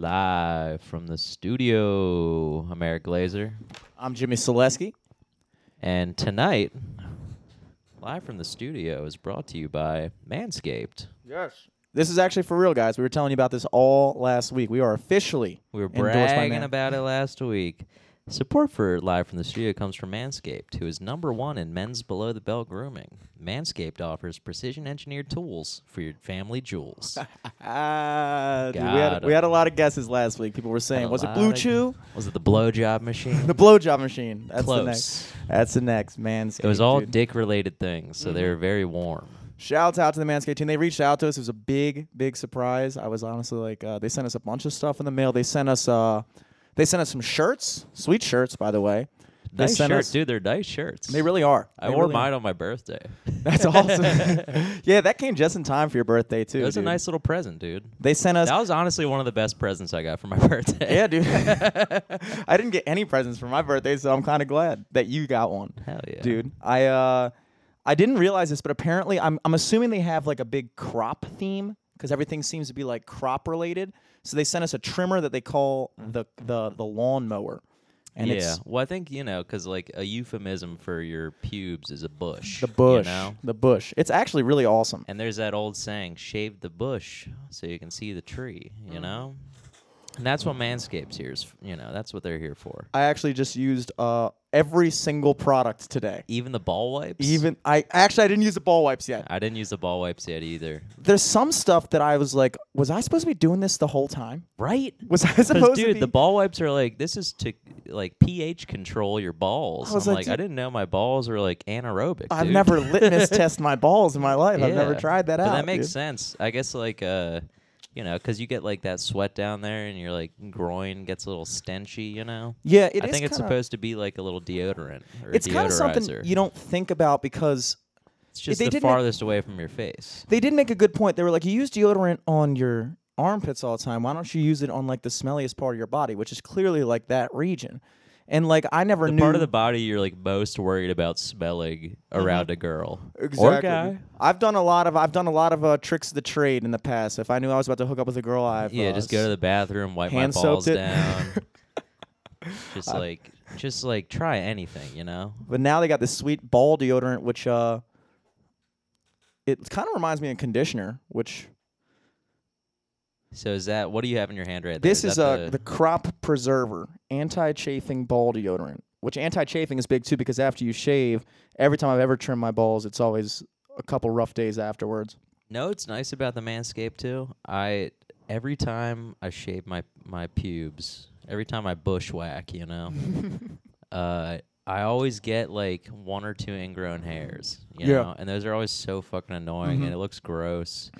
Live from the studio, I'm Eric Glazer. I'm Jimmy Selesky. And tonight, live from the studio is brought to you by Manscaped. Yes. This is actually for real, guys. We were telling you about this all last week. We are officially We were endorsed by bragging Man- about it last week. Support for Live from the Studio comes from Manscaped, who is number one in men's below the belt grooming. Manscaped offers precision engineered tools for your family jewels. Ah, dude, we, Got had, we had a 'em. lot of guesses last week. People were saying, a was it lot Blue of- Chew? Was it the blowjob machine? The blowjob machine. That's the next. Close. That's the next. Manscaped. It was all dude. dick related things, so they Mm-hmm. were very warm. Shouts out to the Manscaped team. They reached out to us. It was a big, big surprise. I was honestly like, uh, they sent us a bunch of stuff in the mail. They sent us, uh, they sent us some shirts, sweet shirts, by the way. They Nice sent shirts, us- dude. They're nice shirts. They really are. I wore really are. mine on my birthday. That's awesome. yeah, that came just in time for your birthday too. It was a nice little present, dude. They sent us. That was honestly one of the best presents I got for my birthday. yeah, dude. I didn't get any presents for my birthday, so I'm kind of glad that you got one, Hell yeah. dude. I uh, I didn't realize this, but apparently, I'm I'm assuming they have like a big crop theme because everything seems to be like crop related. So they sent us a trimmer that they call mm. the the the lawnmower, and yeah. it's Well, I think, you know, because like a euphemism for your pubes is a bush. the bush. You know? The bush. It's actually really awesome. And there's that old saying, shave the bush so you can see the tree, you mm. know? And that's what Manscaped's here is, you know, that's what they're here for. I actually just used uh every single product today. Even the ball wipes? Even I actually I didn't use the ball wipes yet. I didn't use the ball wipes yet either. There's some stuff that I was like, was I supposed to be doing this the whole time? Right? Was I supposed to dude, be? the ball wipes are like, this is to like pH control your balls. I was I'm like, like, I didn't know my balls were like anaerobic. I've dude. never litmus test my balls in my life. I've never tried that but out. that makes dude. sense. I guess like uh, you know, because you get like that sweat down there, and your like groin gets a little stenchy. You know. Yeah, it I think it's supposed to be like a little deodorant or It's kind of something you don't think about because it's just they the farthest away from your face. they did make a good point. They were like, you use deodorant on your armpits all the time. Why don't you use it on like the smelliest part of your body, which is clearly like that region? And like I never The knew part of the body you're like most worried about smelling around a girl exactly. or guy. I've done a lot of I've done a lot of uh, tricks of the trade in the past. If I knew I was about to hook up with a girl, I've Yeah, uh, just go to the bathroom, wipe my hand balls soaked it. down. just like, just like try anything, you know. But now they got this sweet ball deodorant, which uh, it kind of reminds me of conditioner. Which So is that what do you have in your hand right there? this is, that uh the- the crop preserver anti-chafing ball deodorant. Which anti-chafing is big too because after you shave, every time I've ever trimmed my balls, it's always a couple rough days afterwards. No, it's nice about the Manscaped too. I every time I shave my my pubes, every time I bushwhack, you know, uh, I always get like one or two ingrown hairs, you Yeah. know, and those are always so fucking annoying, Mhm. and it looks gross.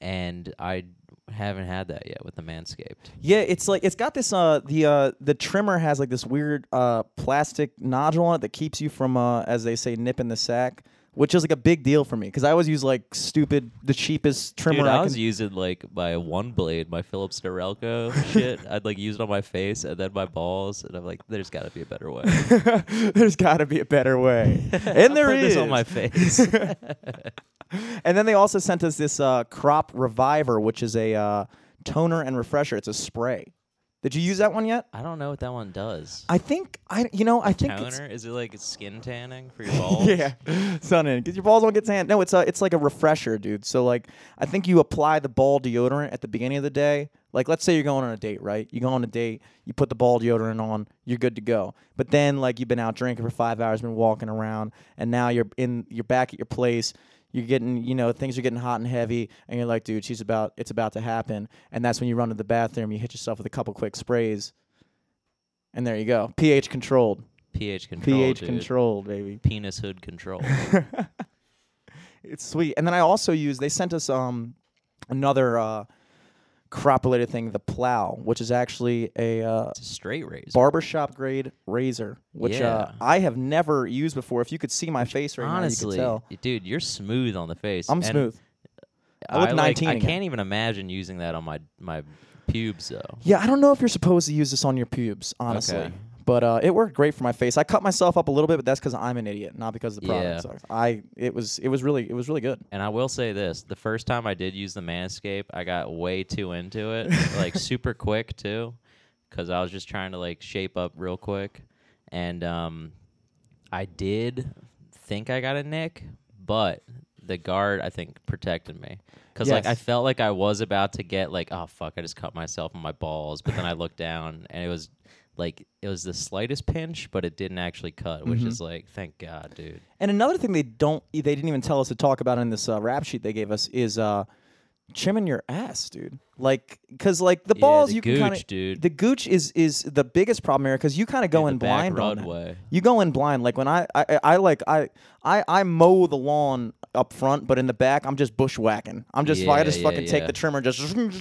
And I haven't had that yet with the Manscaped. Yeah, it's like it's got this uh the uh the trimmer has like this weird uh plastic nodule on it that keeps you from uh as they say nipping the sack, which is like a big deal for me because I always use like stupid the cheapest trimmer Dude, I, I was can. using like my one blade, my Philips Norelco shit. I'd like use it on my face and then my balls, and I'm like, there's got to be a better way. There's got to be a better way, and there is. this on my face. and then they also sent us this uh, crop reviver, which is a uh, toner and refresher. It's a spray. Did you use that one yet? I don't know what that one does. I think I you know I think it's, Toner? Is it like skin tanning for your balls? yeah, sun in because your balls don't get tan. No, it's a it's like a refresher, dude. So like I think you apply the ball deodorant at the beginning of the day. Like let's say you're going on a date, right? You go on a date, you put the ball deodorant on, you're good to go. But then like you've been out drinking for five hours, been walking around, and now you're in you're back at your place. You're getting, you know, things are getting hot and heavy, and you're like, dude, she's about, it's about to happen, and that's when you run to the bathroom, you hit yourself with a couple quick sprays, and there you go, pH controlled, pH control. pH dude. controlled, baby. Penis hood control. It's sweet. And then I also use they sent us um another uh crop related thing, the plow, which is actually a uh a straight razor. barbershop grade razor, which uh I have never used before. If you could see my face right Honestly, now, you dude, you're smooth on the face. I'm And smooth. I look like- 19 I can't even imagine using that on my my pubes though. Yeah, I don't know if you're supposed to use this on your pubes, honestly. Okay. But uh, it worked great for my face. I cut myself up a little bit, but that's because I'm an idiot, not because the product Yeah. sucks. I it was it was really it was really good. And I will say this: the first time I did use the Manscaped, I got way too into it, like super quick too, because I was just trying to like shape up real quick, and um, I did think I got a nick, but the guard I think protected me. Cause like I Yes. felt like I was about to get like oh fuck I just cut myself on my balls, but then I looked down and it was like it was the slightest pinch, but it didn't actually cut, which Mhm. is like thank God, dude. And another thing they don't they didn't even tell us to talk about in this uh, rap sheet they gave us is uh, trimming your ass, dude. Like because like the Yeah, balls the you can kind gooch, of dude. the gooch is is the biggest problem here because you kind of go Yeah, in blind on that. You go in blind. Like when I, I- I like I, I, I mow the lawn up front, but in the back I'm just bushwhacking. I'm just I just yeah, fucking take yeah. the trimmer and just. and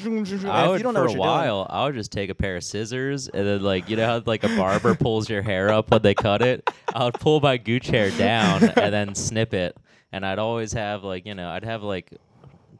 I if would you don't know for what a you're while. I would just take a pair of scissors and then like you know how like a barber pulls your hair up when they cut it. I would pull my gooch hair down and then snip it, and I'd always have like you know I'd have like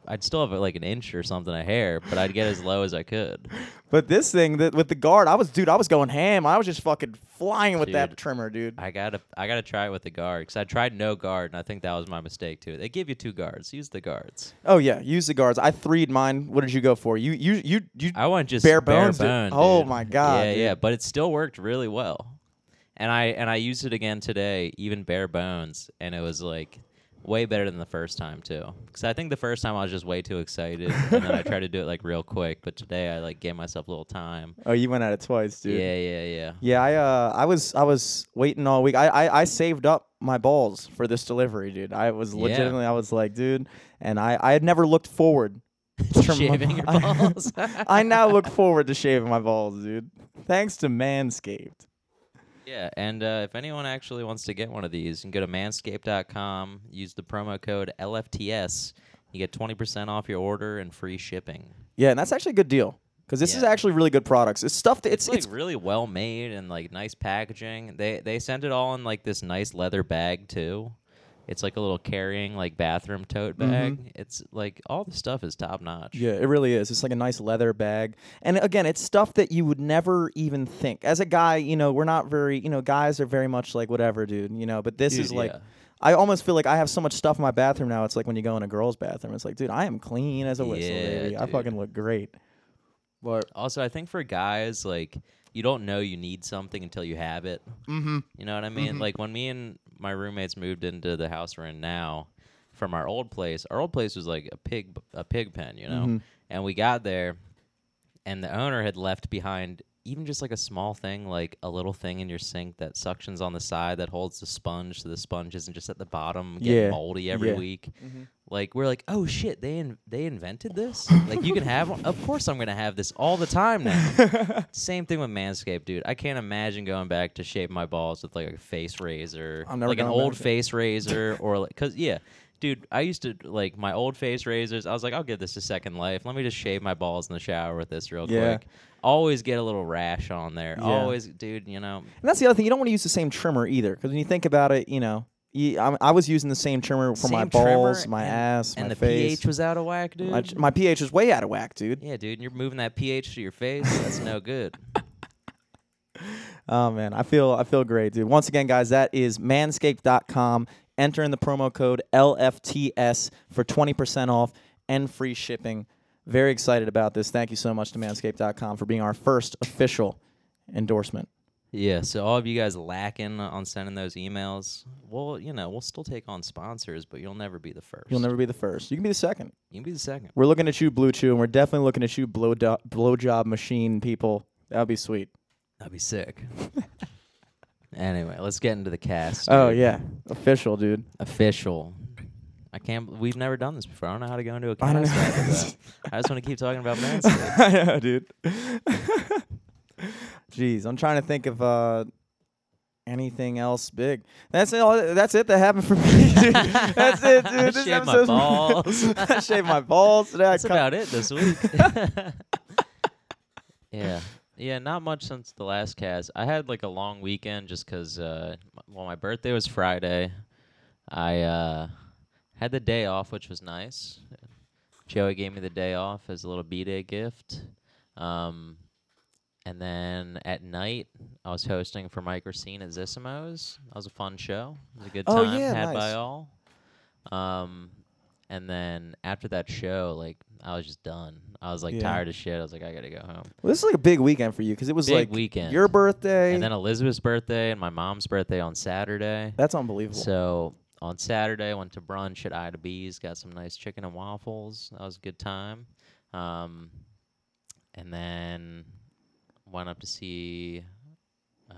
I'd still have like an inch or something of hair, but I'd get as low as I could. But this thing that with the guard, I was dude, I was going ham. I was just fucking flying with that Dude, trimmer, dude. I gotta I gotta try it with the guard because I tried no guard and I think that was my mistake too. They give you two guards. Use the guards. Oh yeah, use the guards. I threed mine. What did you go for? You you you you. I went just Bare bare bones, dude. bone. Oh dude. my God, Yeah, dude. yeah, but it still worked really well. And I and I used it again today, even bare bones, and it was like way better than the first time too. Because I think the first time I was just way too excited, and then I tried to do it like real quick. But today I like gave myself a little time. oh, you went at it twice, dude. Yeah, yeah, yeah. Yeah, I uh, I was I was waiting all week. I, I I saved up my balls for this delivery, dude. I was legitimately, I was like, dude, and I I had never looked forward to Shaving your balls. I now look forward to shaving my balls, dude. Thanks to Manscaped. Yeah, and uh, if anyone actually wants to get one of these, you can go to manscaped.com, use the promo code LFTS. You get 20% off your order and free shipping. Yeah, and that's actually a good deal because this is actually really good products. It's stuff that It's, it's like it's really well made and like nice packaging. They they sent it all in like this nice leather bag too. It's like a little carrying like bathroom tote bag. Mm-hmm. It's like all the stuff is top notch. Yeah, it really is. It's like a nice leather bag. And again, it's stuff that you would never even think. As a guy, you know, we're not very, you know, guys are very much like whatever, dude, you know, but this Dude, is like yeah. I almost feel like I have so much stuff in my bathroom now. It's like when you go in a girl's bathroom. It's like, dude, I am clean as a whistle, Yeah, baby. I fucking look great. But Also, I think for guys like you don't know you need something until you have it. mm-hmm. You know what I mean? Like when me and my roommates moved into the house we're in now from our old place. Our old place was like a pig a pig pen, you know. Mhm. And we got there and the owner had left behind even just like a small thing like a little thing in your sink that suctions on the side that holds the sponge so the sponge isn't just at the bottom getting Yeah, moldy every yeah. week. Mhm. Like we're like, "Oh shit, they in- they invented this? like you can have one? Of course I'm going to have this all the time now." Same thing with Manscaped, dude. I can't imagine going back to shave my balls with like a face razor, I'm never like an going old back to- face razor, or like, cause yeah, dude. I used to like my old face razors. I was like, I'll give this a second life. Let me just shave my balls in the shower with this real Yeah. quick. Always get a little rash on there. Yeah. Always, dude. You know, And that's the other thing. You don't want to use the same trimmer either, because when you think about it, you know, you, I, I was using the same trimmer for my Same trimmer balls, my and- ass, and my the face. pH was out of whack, dude. my, my pH was way out of whack, dude. yeah, dude. And you're moving that pH to your face. That's no good. Oh man, I feel I feel great, dude. Once again, guys, that is manscaped.com. Enter in the promo code LFTS for 20% off and free shipping. Very excited about this. Thank you so much to manscaped.com for being our first official endorsement. Yeah, so all of you guys lacking on sending those emails, well, you know, we'll still take on sponsors, but you'll never be the first. You'll never be the first. You can be the second. You can be the second. We're looking at you, Blue Chew, and we're definitely looking at you, blow do- blowjob machine people. That would be sweet. That'd be sick. anyway, let's get into the cast. Oh dude. yeah, official, dude. official. I can't. We've never done this before. I don't know how to go into a I don't know. I just want to keep talking about Manscaped. I know, dude. Jeez, I'm trying to think of uh, anything else big. That's it. That's it that happened for me. Dude. That's it, dude. I This shaved my balls. I shaved my balls today. I That's cut- about it this week. yeah. Yeah, not much since the last cast. I had like a long weekend just 'cause uh, well, my birthday was Friday. I uh, had the day off, which was nice. Joey gave me the day off as a little B-day gift. Um, and then at night, I was hosting for Mike Racine at Zissimo's. That was a fun show. It was a good Oh, time yeah, had by all. Um, and then after that show, like I was just done. I was like Yeah. tired of shit. I was like, I gotta go home. Well, this is like a big weekend for you because it was Big like weekend. your birthday. And then Elizabeth's birthday and my mom's birthday on Saturday. That's unbelievable. So on Saturday, I went to brunch at Ida B's, got some nice chicken and waffles. That was a good time. Um, and then went up to see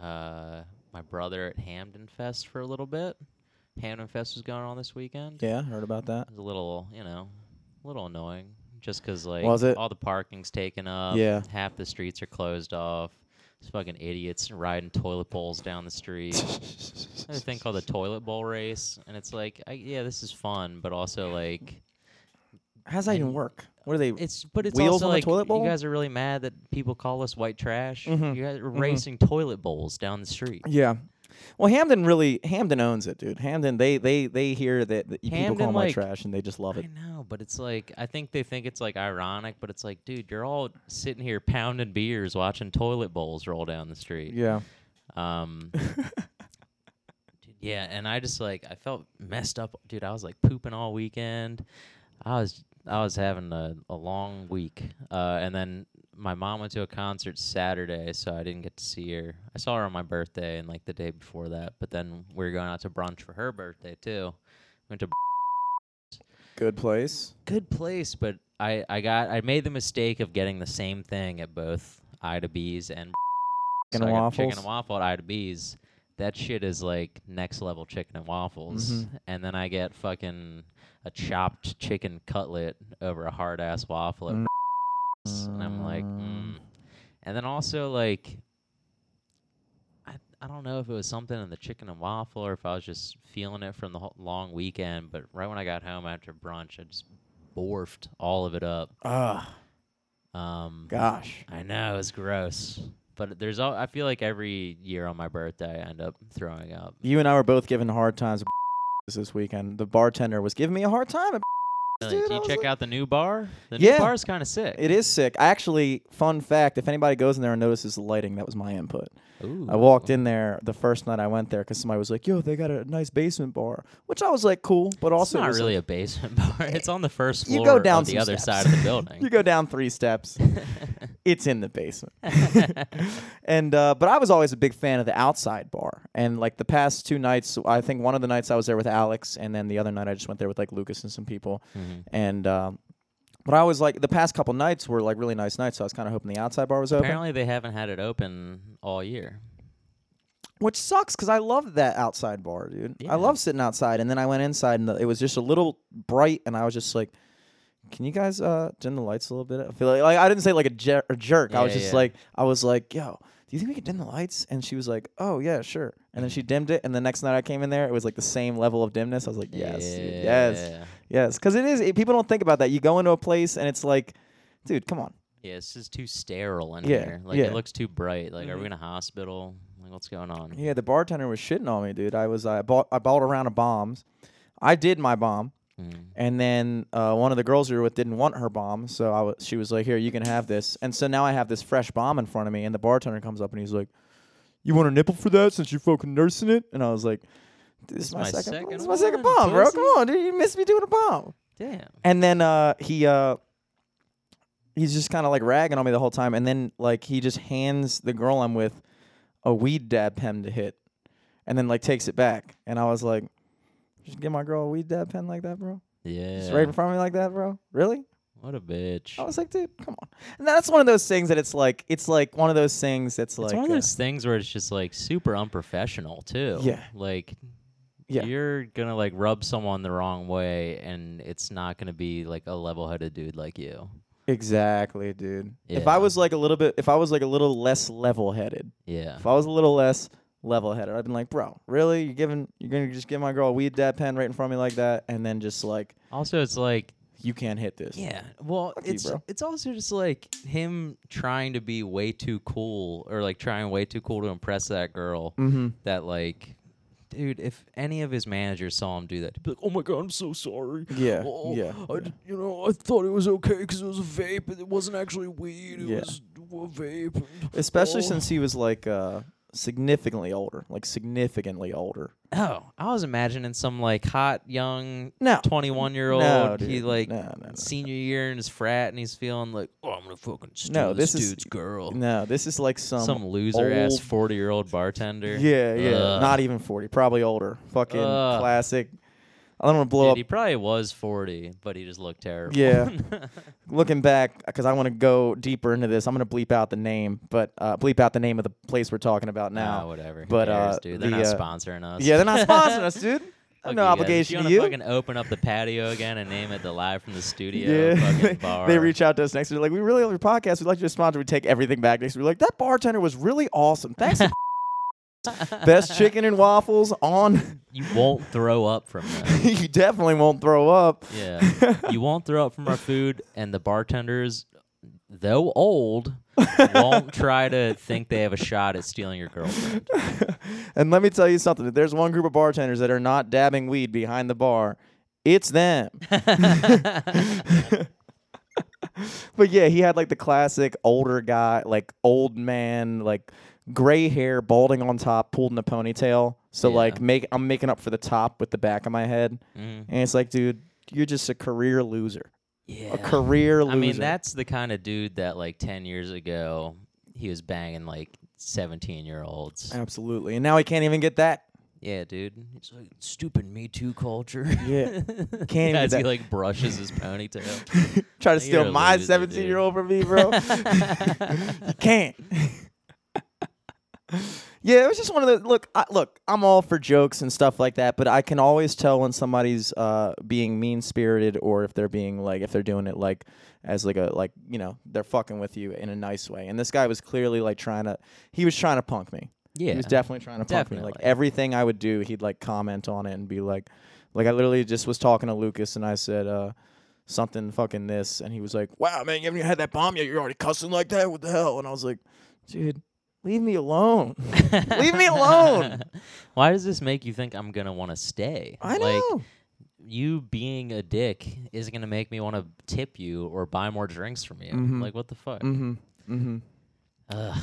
uh, my brother at Hampden Fest for a little bit. Hampden Fest was going on this weekend. yeah, heard about that. It was a little, you know, a little annoying just 'cause like Was it? all the parking's taken up. Yeah. Half the streets are closed off. These fucking idiots riding toilet bowls down the street. There's a thing called the toilet bowl race, and it's like, I, yeah, this is fun, but also like, How's that even work? What are they? it's but it's Wheels also on the like toilet bowl? you guys are really mad that people call us white trash. Mhm, You guys are mhm. racing toilet bowls down the street. yeah. Well, Hampden really Hampden owns it, dude. Hampden, they they they hear that, that you people call them like- trash and they just love it. I know, but it's like I think they think it's like ironic, but it's like, dude, you're all sitting here pounding beers, watching toilet bowls roll down the street. Yeah. Um, yeah, and I just like I felt messed up, dude. I was like pooping all weekend. I was I was having a, a long week, uh, and then my mom went to a concert Saturday, so I didn't get to see her. I saw her on my birthday and like the day before that, but then we were going out to brunch for her birthday too. Went to Good place. good place, but I I got I made the mistake of getting the same thing at both Ida B's and Chicken so and I got chicken waffles? and waffle at Ida B's. That shit is like next level chicken and waffles, Mhm. and then I get fucking a chopped chicken cutlet over a hard ass waffle at Mm. And I'm like, mm. and then also like. I, I don't know if it was something in the chicken and waffle or if I was just feeling it from the whole long weekend, but right when I got home after brunch, I just borfed all of it up. Ah, Um, gosh. I know it's gross, but there's all. I feel like every year on my birthday, I end up throwing up. You and I were both given hard times this weekend. The bartender was giving me a hard time. Dude, Did you check like- out the new bar? The Yeah. new bar's kind of sick. It is sick. I actually, fun fact, if anybody goes in there and notices the lighting, that was my input. Ooh. I walked in there the first night I went there because somebody was like, "Yo, they got a nice basement bar," which I was like, "Cool," but also it not really like- a basement bar. It's on the first floor. You go down the other steps. side of the building. you go down three steps, it's in the basement. and uh, but I was always a big fan of the outside bar. And like the past two nights, I think one of the nights I was there with Alex, and then the other night I just went there with like Lucas and some people. Mhm. And um, but I was like, the past couple nights were like really nice nights. So I was kind of hoping the outside bar was open, Apparently, they haven't had it open all year. which sucks because I love that outside bar, dude. Yeah. I love sitting outside. And then I went inside, and the, it was just a little bright, and I was just like. Can you guys uh dim the lights a little bit? I feel like, like I didn't say like a, jer- a jerk. I was Yeah, just yeah. like I was like, "Yo, do you think we could dim the lights?" And she was like, "Oh yeah, sure." And then she dimmed it, and the next night I came in there, it was like the same level of dimness. I was like, "Yes, dude, yes, Yeah. Yes," because it is. It, people don't think about that. You go into a place and it's like, dude, come on. Yeah, it's just too sterile in Yeah, here. Like yeah. it looks too bright. Like, are we in a hospital? Like, what's going on? Yeah, the bartender was shitting on me, dude. I was I bought I bought a round of bombs. I did my bomb, Mm. and then uh, one of the girls we were with didn't want her bomb, so I w- she was like, "Here, you can have this." And so now I have this fresh bomb in front of me, and the bartender comes up and he's like, "You want a nipple for that since you're fucking nursing it?" And I was like, "This, is my, second, second this is my second one, bomb, bro. pussy." Come on, dude, you missed me doing a bomb." Damn. And then uh, he uh, he's just kind of like ragging on me the whole time, and then like he just hands the girl I'm with a weed dab pen to hit, and then like takes it back, and I was like, "Just give my girl a weed dab pen like that, bro? Yeah. Just right in front of me like that, bro? Really?" What a bitch. I was like, "Dude, come on." And that's one of those things that it's like, it's like one of those things that's like, it's one of uh, those things where it's just like super unprofessional too. Yeah. Like Yeah. you're gonna like rub someone the wrong way and it's not gonna be like a level headed dude like you. exactly, dude. If I was like a little bit, if I was like a little less level-headed, Yeah. If I was a little less level-headed, I'd been like, "Bro, really? You're giving? You're gonna just give my girl a weed dab pen right in front of me like that, and then just like, Also it's like you can't hit this." Yeah. Well, Fuck it's bro. it's also just like him trying to be way too cool or like trying way too cool to impress that girl Mm-hmm. that like dude, if any of his managers saw him do that, he'd be like, "Oh my god, I'm so sorry." Yeah. Oh, yeah. I d- you know, I thought it was okay because it was a vape, and it wasn't actually weed. It Yeah. was we're vaping. Especially Oh. since he was like uh, significantly older, like significantly older. Oh, I was imagining some like hot young No, 21 year old. No, he like No, no, senior year in his frat, and he's feeling like, oh, I'm gonna fucking steal No, this, this is- dude's girl. no, this is like some. Some loser ass 40 year old bartender. yeah, yeah, Ugh. not even forty, probably older. Fucking Ugh. classic. I don't want to blow Dude, up. he probably was 40, but he just looked terrible. Yeah. Looking back, because I want to go deeper into this, I'm gonna bleep out the name, but uh, bleep out the name of the place we're talking about Nah, now. whatever. Who but, cares, uh, dude? They're the, not uh, sponsoring us. Yeah, they're not sponsoring us, dude. Fuck no obligation if to you. you. fucking open up the patio again and name it the live from the studio Yeah, fucking bar. they reach out to us next week. Like, we really love your podcast. We'd like you to sponsor. We take everything back next week. We're like, that bartender was really awesome. Thanks. Best chicken and waffles on. You won't throw up from them. you definitely won't throw up. Yeah. you won't throw up from our food, and the bartenders, though old, won't try to think they have a shot at stealing your girlfriend. and let me tell you something. If there's one group of bartenders that are not dabbing weed behind the bar, it's them. but yeah, he had like the classic older guy, like old man, like gray hair, balding on top, pulled in a ponytail. So Yeah. like make I'm making up for the top with the back of my head. Mm. And it's like, dude, you're just a career loser. Yeah. A career loser. I mean, that's the kind of dude that like 10 years ago, he was banging like 17 year olds. absolutely. And now he can't even get that. Yeah, dude. It's like, stupid Me Too culture. Yeah. Can't even As he like brushes his ponytail. Try to steal my 17 year old from me, bro. you can't. Yeah, it was just one of the look. I, look, I'm all for jokes and stuff like that, but I can always tell when somebody's uh, being mean spirited or if they're being like if they're doing it like as like a like you know they're fucking with you in a nice way. And this guy was clearly like trying to. He was trying to punk me. Yeah. He was definitely trying to punk me. Like everything I would do, he'd like comment on it and be like, like I literally just was talking to Lucas and I said, uh, something fucking this, and he was like, "Wow, man, you haven't even had that bomb yet. You're already cussing like that. What the hell?" And I was like, "Dude, leave me alone. leave me alone." Why does this make you think I'm gonna want to stay? I like, know. You being a dick is gonna make me want to tip you or buy more drinks from you. Mhm. Like, what the fuck? mm-hmm. Mm-hmm. Ugh.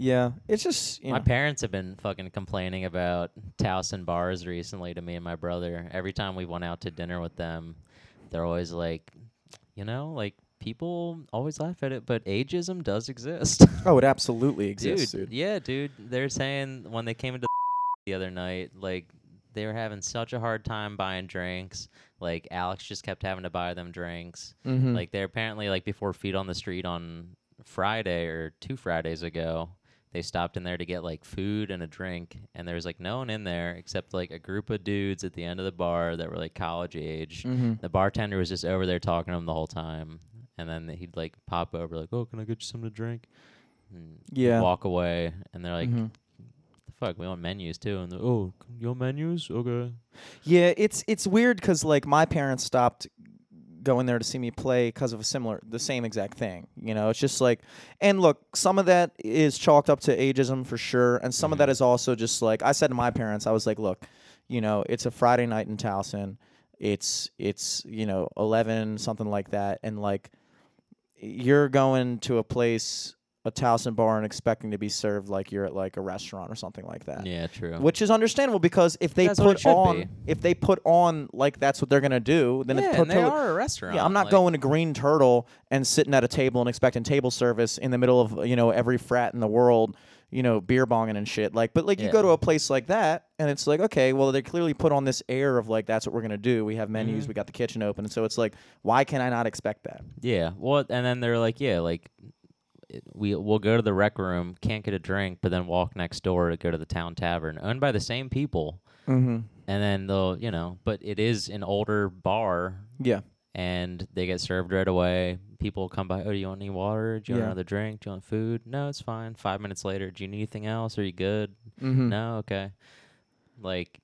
Yeah, it's just you My know. parents have been fucking complaining about Towson bars recently to me and my brother. Every time we went out to dinner with them, they're always like, you know, like people always laugh at it, but ageism does exist. oh, it absolutely exists, dude. Yeah, dude. They're saying when they came into the other night, like they were having such a hard time buying drinks. Like Alex just kept having to buy them drinks. Mm-hmm. Like they're apparently like before feet on the street on Friday or two Fridays ago. They stopped in there to get like food and a drink, and there was like no one in there except like a group of dudes at the end of the bar that were like college age. mm-hmm. The bartender was just over there talking to them the whole time, and then he'd like pop over like, "Oh, can I get you something to drink?" And Yeah. walk away, and they're like, Mhm. "The fuck, we want menus too." And they're, "Oh, your menus? Okay." Yeah, it's it's weird because like my parents stopped going there to see me play because of a similar, the same exact thing. You know, it's just like, and look, some of that is chalked up to ageism for sure, and some of that Mhm. is also just like I said to my parents, I was like, look, you know, it's a Friday night in Towson, it's it's you know eleven something like that, and like you're going to a place. A Towson bar and expecting to be served like you're at like a restaurant or something like that Yeah, true. which is understandable because if they That's what it put should on be. if they put on like that's what they're gonna do then yeah, it's and they totally- are a restaurant. yeah i'm not like- going to green turtle and sitting at a table and expecting table service in the middle of you know every frat in the world you know beer bonging and shit like but like you go to a place like that and it's like okay well they clearly put on this air of like that's what we're gonna do we have menus Mhm. we got the kitchen open so it's like why can i not expect that Yeah. Well, and then they're like, yeah, like we we'll go to the rec room, can't get a drink, but then walk next door to go to the town tavern, owned by the same people, mm-hmm. and then they'll, you know, but it is an older bar, yeah and they get served right away. People come by, oh, do you want any water? Do you Yeah. want another drink? Do you want food? No, it's fine. Five minutes later, do you need anything else? Are you good? mm-hmm. No, okay. Like,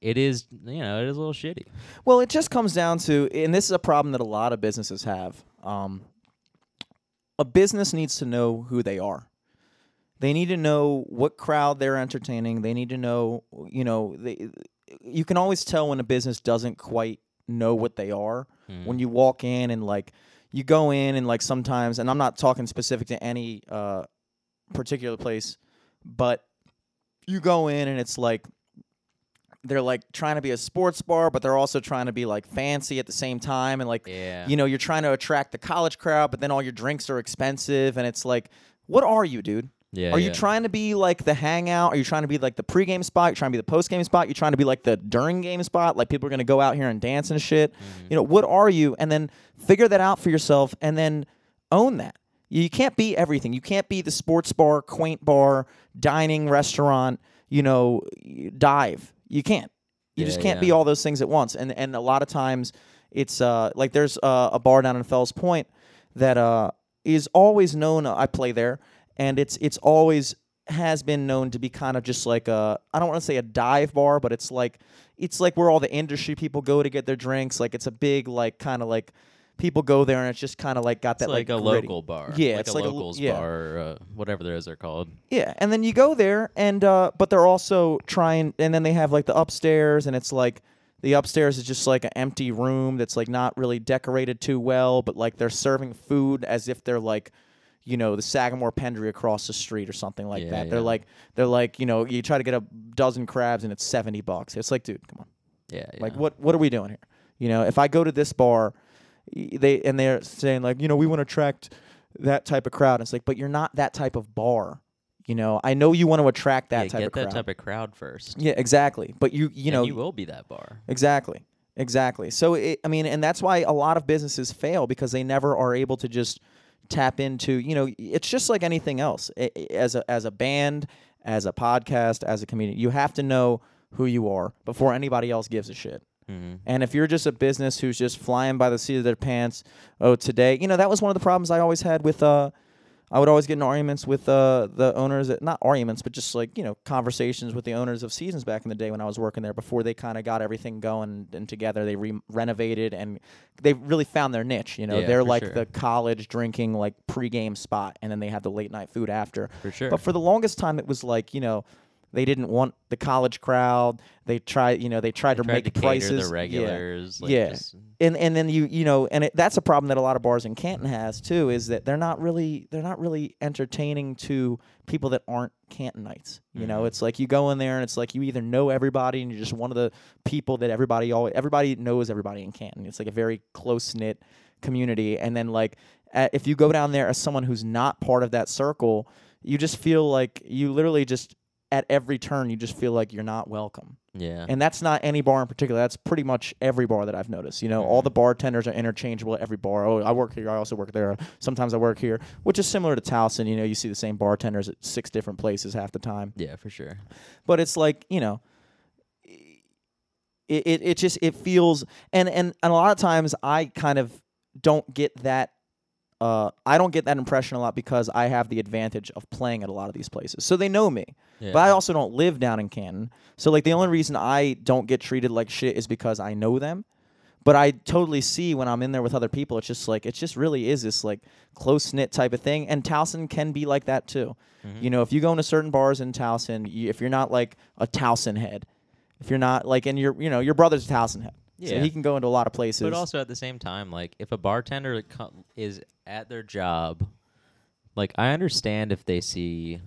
it is, you know, it is a little shitty. Well, it just comes down to, and this is a problem that a lot of businesses have. Um, a business needs to know who they are. They need to know what crowd they're entertaining. They need to know, you know, they, you can always tell when a business doesn't quite know what they are Mm. when you walk in and like you go in and like sometimes, and I'm not talking specific to any uh, particular place, but you go in and it's like they're like trying to be a sports bar, but they're also trying to be like fancy at the same time, and like Yeah. you know you're trying to attract the college crowd, but then all your drinks are expensive, and it's like, what are you, dude? yeah. Are you yeah. trying to be like the hangout? Are you trying to be like the pregame spot? You're trying to be the postgame spot? You're trying to be like the during game spot? Like people are gonna go out here and dance and shit. Mm-hmm. You know, what are you? And then figure that out for yourself and then own that. You can't be everything. You can't be the sports bar, quaint bar, dining restaurant, you know, dive. You can't. You just can't be all those things at once. And and a lot of times it's uh like there's uh, a bar down in Fells Point that uh is always known I play there and it's it's always has been known to be kind of just like a I don't want to say a dive bar, but it's like it's like where all the industry people go to get their drinks. Like it's a big like kind of like people go there and it's just kind of like got It's that like, a gritty- local bar. Yeah, like it's a like a locals yeah. bar, or, uh, whatever those are called. Yeah, and then you go there, and uh, but they're also trying, and then they have like the upstairs, and it's like the upstairs is just like an empty room that's like not really decorated too well, but like they're serving food as if they're like, you know, the Sagamore Pendry across the street or something like Yeah, that. They're like they're like you know you try to get a dozen crabs and it's seventy bucks. It's like, dude, come on. Yeah. Like what what are we doing here? You know, if I go to this bar, they and they're saying like, you know, we want to attract that type of crowd. It's like, but you're not that type of bar. You know, I know you want to attract that yeah, type get of that crowd. type of crowd first. yeah, exactly. But you you and know you will be that bar. exactly. Exactly. So it, I mean, and that's why a lot of businesses fail because they never are able to just tap into, you know, it's just like anything else. I- I- As a as a band, as a podcast, as a comedian, you have to know who you are before anybody else gives a shit. Hmm And if you're just a business who's just flying by the seat of their pants, oh, today, you know, that was one of the problems I always had with, uh, I would always get in arguments with uh, the owners, at, not arguments, but just like, you know, conversations with the owners of Seasons back in the day when I was working there before they kind of got everything going and together. They re- renovated and they really found their niche. You know, Yeah, they're like sure. the college drinking, like pregame spot, and then they have the late night food after. For sure. But for the longest time, it was like, you know, they didn't want the college crowd. They tried, you know, they tried to Tried make to prices. Yeah the regulars. Like Yeah. just- and and then you you know and it, that's a problem that a lot of bars in Canton has too is that they're not really they're not really entertaining to people that aren't Cantonites. You know, Mhm. it's like you go in there and it's like you either know everybody and you're just one of the people that everybody always everybody knows everybody in Canton. It's like a very close knit community, and then like if you go down there as someone who's not part of that circle, you just feel like you literally just at every turn you just feel like you're not welcome. yeah. And that's not any bar in particular. That's pretty much every bar that I've noticed. You know, all Mhm. the bartenders are interchangeable at every bar. Oh, I work here. I also work there. Sometimes I work here, which is similar to Towson. You know, you see the same bartenders at six different places half the time. yeah, for sure. But it's like, you know, it, it, it just it feels and, and and a lot of times I kind of don't get that uh, I don't get that impression a lot because I have the advantage of playing at a lot of these places. So they know me. Yeah. But I also don't live down in Canton. So like the only reason I don't get treated like shit is because I know them. But I totally see when I'm in there with other people, it's just like it just really is this like close knit type of thing. And Towson can be like that too. Mhm. You know, if you go into certain bars in Towson, you, if you're not like a Towson head, if you're not like, and your you know your brother's a Towson head, so Yeah. he can go into a lot of places. But also at the same time, like if a bartender is at their job, like I understand if they see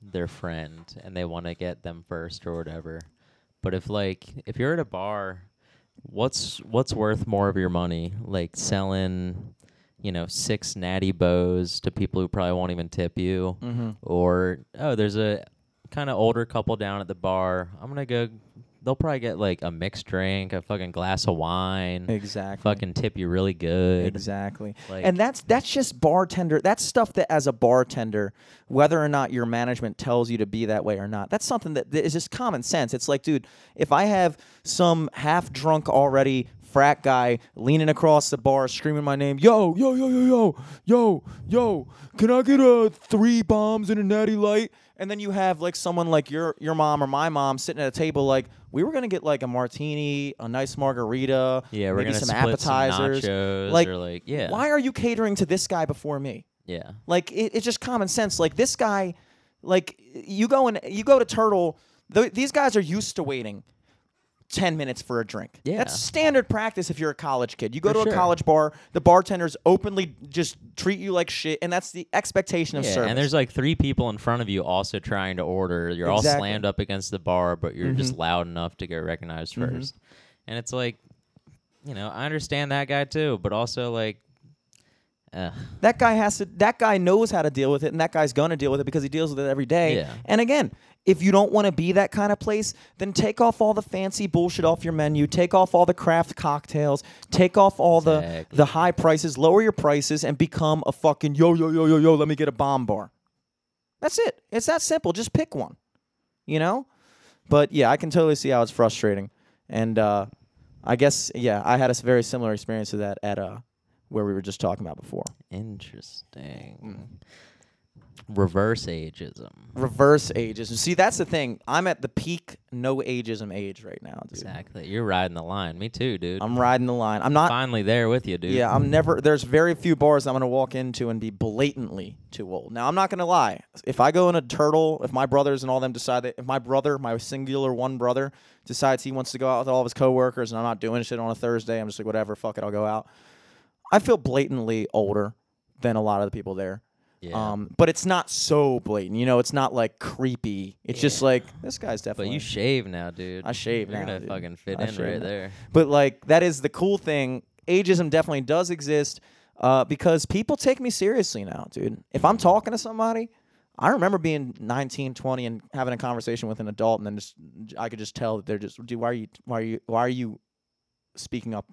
their friend and they want to get them first or whatever. But if like if you're at a bar, what's what's worth more of your money? Like selling, you know, six natty bohs to people who probably won't even tip you, mm-hmm. or oh, there's a kind of older couple down at the bar. I'm gonna go. They'll probably get like a mixed drink, a fucking glass of wine exactly, fucking tip you really good. exactly. Like, and that's that's just bartender. That's stuff that as a bartender, whether or not your management tells you to be that way or not, that's something that, that is just common sense. It's like, dude, if I have some half drunk already frat guy leaning across the bar screaming my name, yo, yo, yo, yo, yo, yo, yo, can I get a three bombs and a natty light? And then you have like someone like your your mom or my mom sitting at a table like we were gonna get like a martini, a nice margarita, yeah, we're maybe gonna some split appetizers. some nachos Like, or like yeah, Why are you catering to this guy before me? yeah, Like it, it's just common sense. Like this guy, like you go and you go to Turtle. Th- these guys are used to waiting 10 minutes for a drink. Yeah. That's standard practice if you're a college kid. You go For to a college bar, the bartenders openly just treat you like shit, and that's the expectation of Yeah, service. and there's like three people in front of you also trying to order. You're all Exactly. slammed up against the bar, but you're just Mhm. loud enough to get recognized Mhm. 1st And it's like, you know, I understand that guy too, but also like, uh, that guy has to that guy knows how to deal with it and that guy's to deal with it because he deals with it every day Yeah. and again if you don't want to be that kind of place then take off all the fancy bullshit off your menu take off all the craft cocktails take off all the Exactly. the high prices lower your prices and become a fucking yo yo yo yo yo let me get a bomb bar that's it it's that simple just pick one you know but yeah i can totally see how it's frustrating and uh i guess yeah i had a very similar experience to that at uh where we were just talking about before interesting. Mm. Reverse ageism. reverse ageism. See, that's the thing. I'm at the peak no ageism age right now, dude. Exactly. You're riding the line. Me too, dude. I'm riding the line. I'm not. finally there with you, dude. Yeah, I'm never. There's very few bars I'm gonna walk into and be blatantly too old. Now, I'm not gonna lie. If I go in a turtle, if my brothers and all them decide that, if my brother, my singular one brother, decides he wants to go out with all of his coworkers and I'm not doing shit on a Thursday, I'm just like, whatever, fuck it, I'll go out. I feel blatantly older than a lot of the people there. Yeah. Um, but it's not so blatant. You know, it's not like creepy. It's just Yeah. like this guy's but definitely. you shave now, dude. I shave You're now, gonna dude. fucking fit I in shave right now. there. but like that is the cool thing. Ageism definitely does exist uh, because people take me seriously now, dude. If I'm talking to somebody, I remember being 19, 20 and having a conversation with an adult, and then just I could just tell that they're just, dude, why are you, why are you, why are you speaking up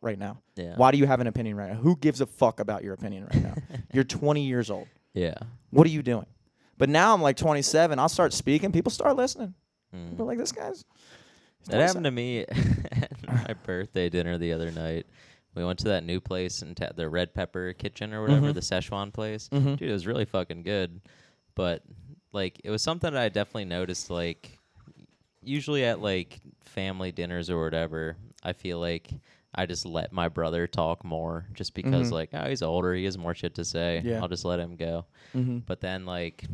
right now? Yeah. Why do you have an opinion right now? Who gives a fuck about your opinion right now? You're 20 years old. Yeah. What are you doing? But now I'm like 27. I'll start speaking. People start listening. Mm. People like, this guy's. That happened to me at my birthday dinner the other night. We went to that new place in ta- the Red Pepper Kitchen or whatever, Mhm. the Szechuan place. Mhm. Dude, it was really fucking good. But like, it was something that I definitely noticed. Like, usually at like family dinners or whatever, I feel like I just let my brother talk more, just because Mhm. like, oh, he's older, he has more shit to say. Yeah. I'll just let him go. Mhm. But then like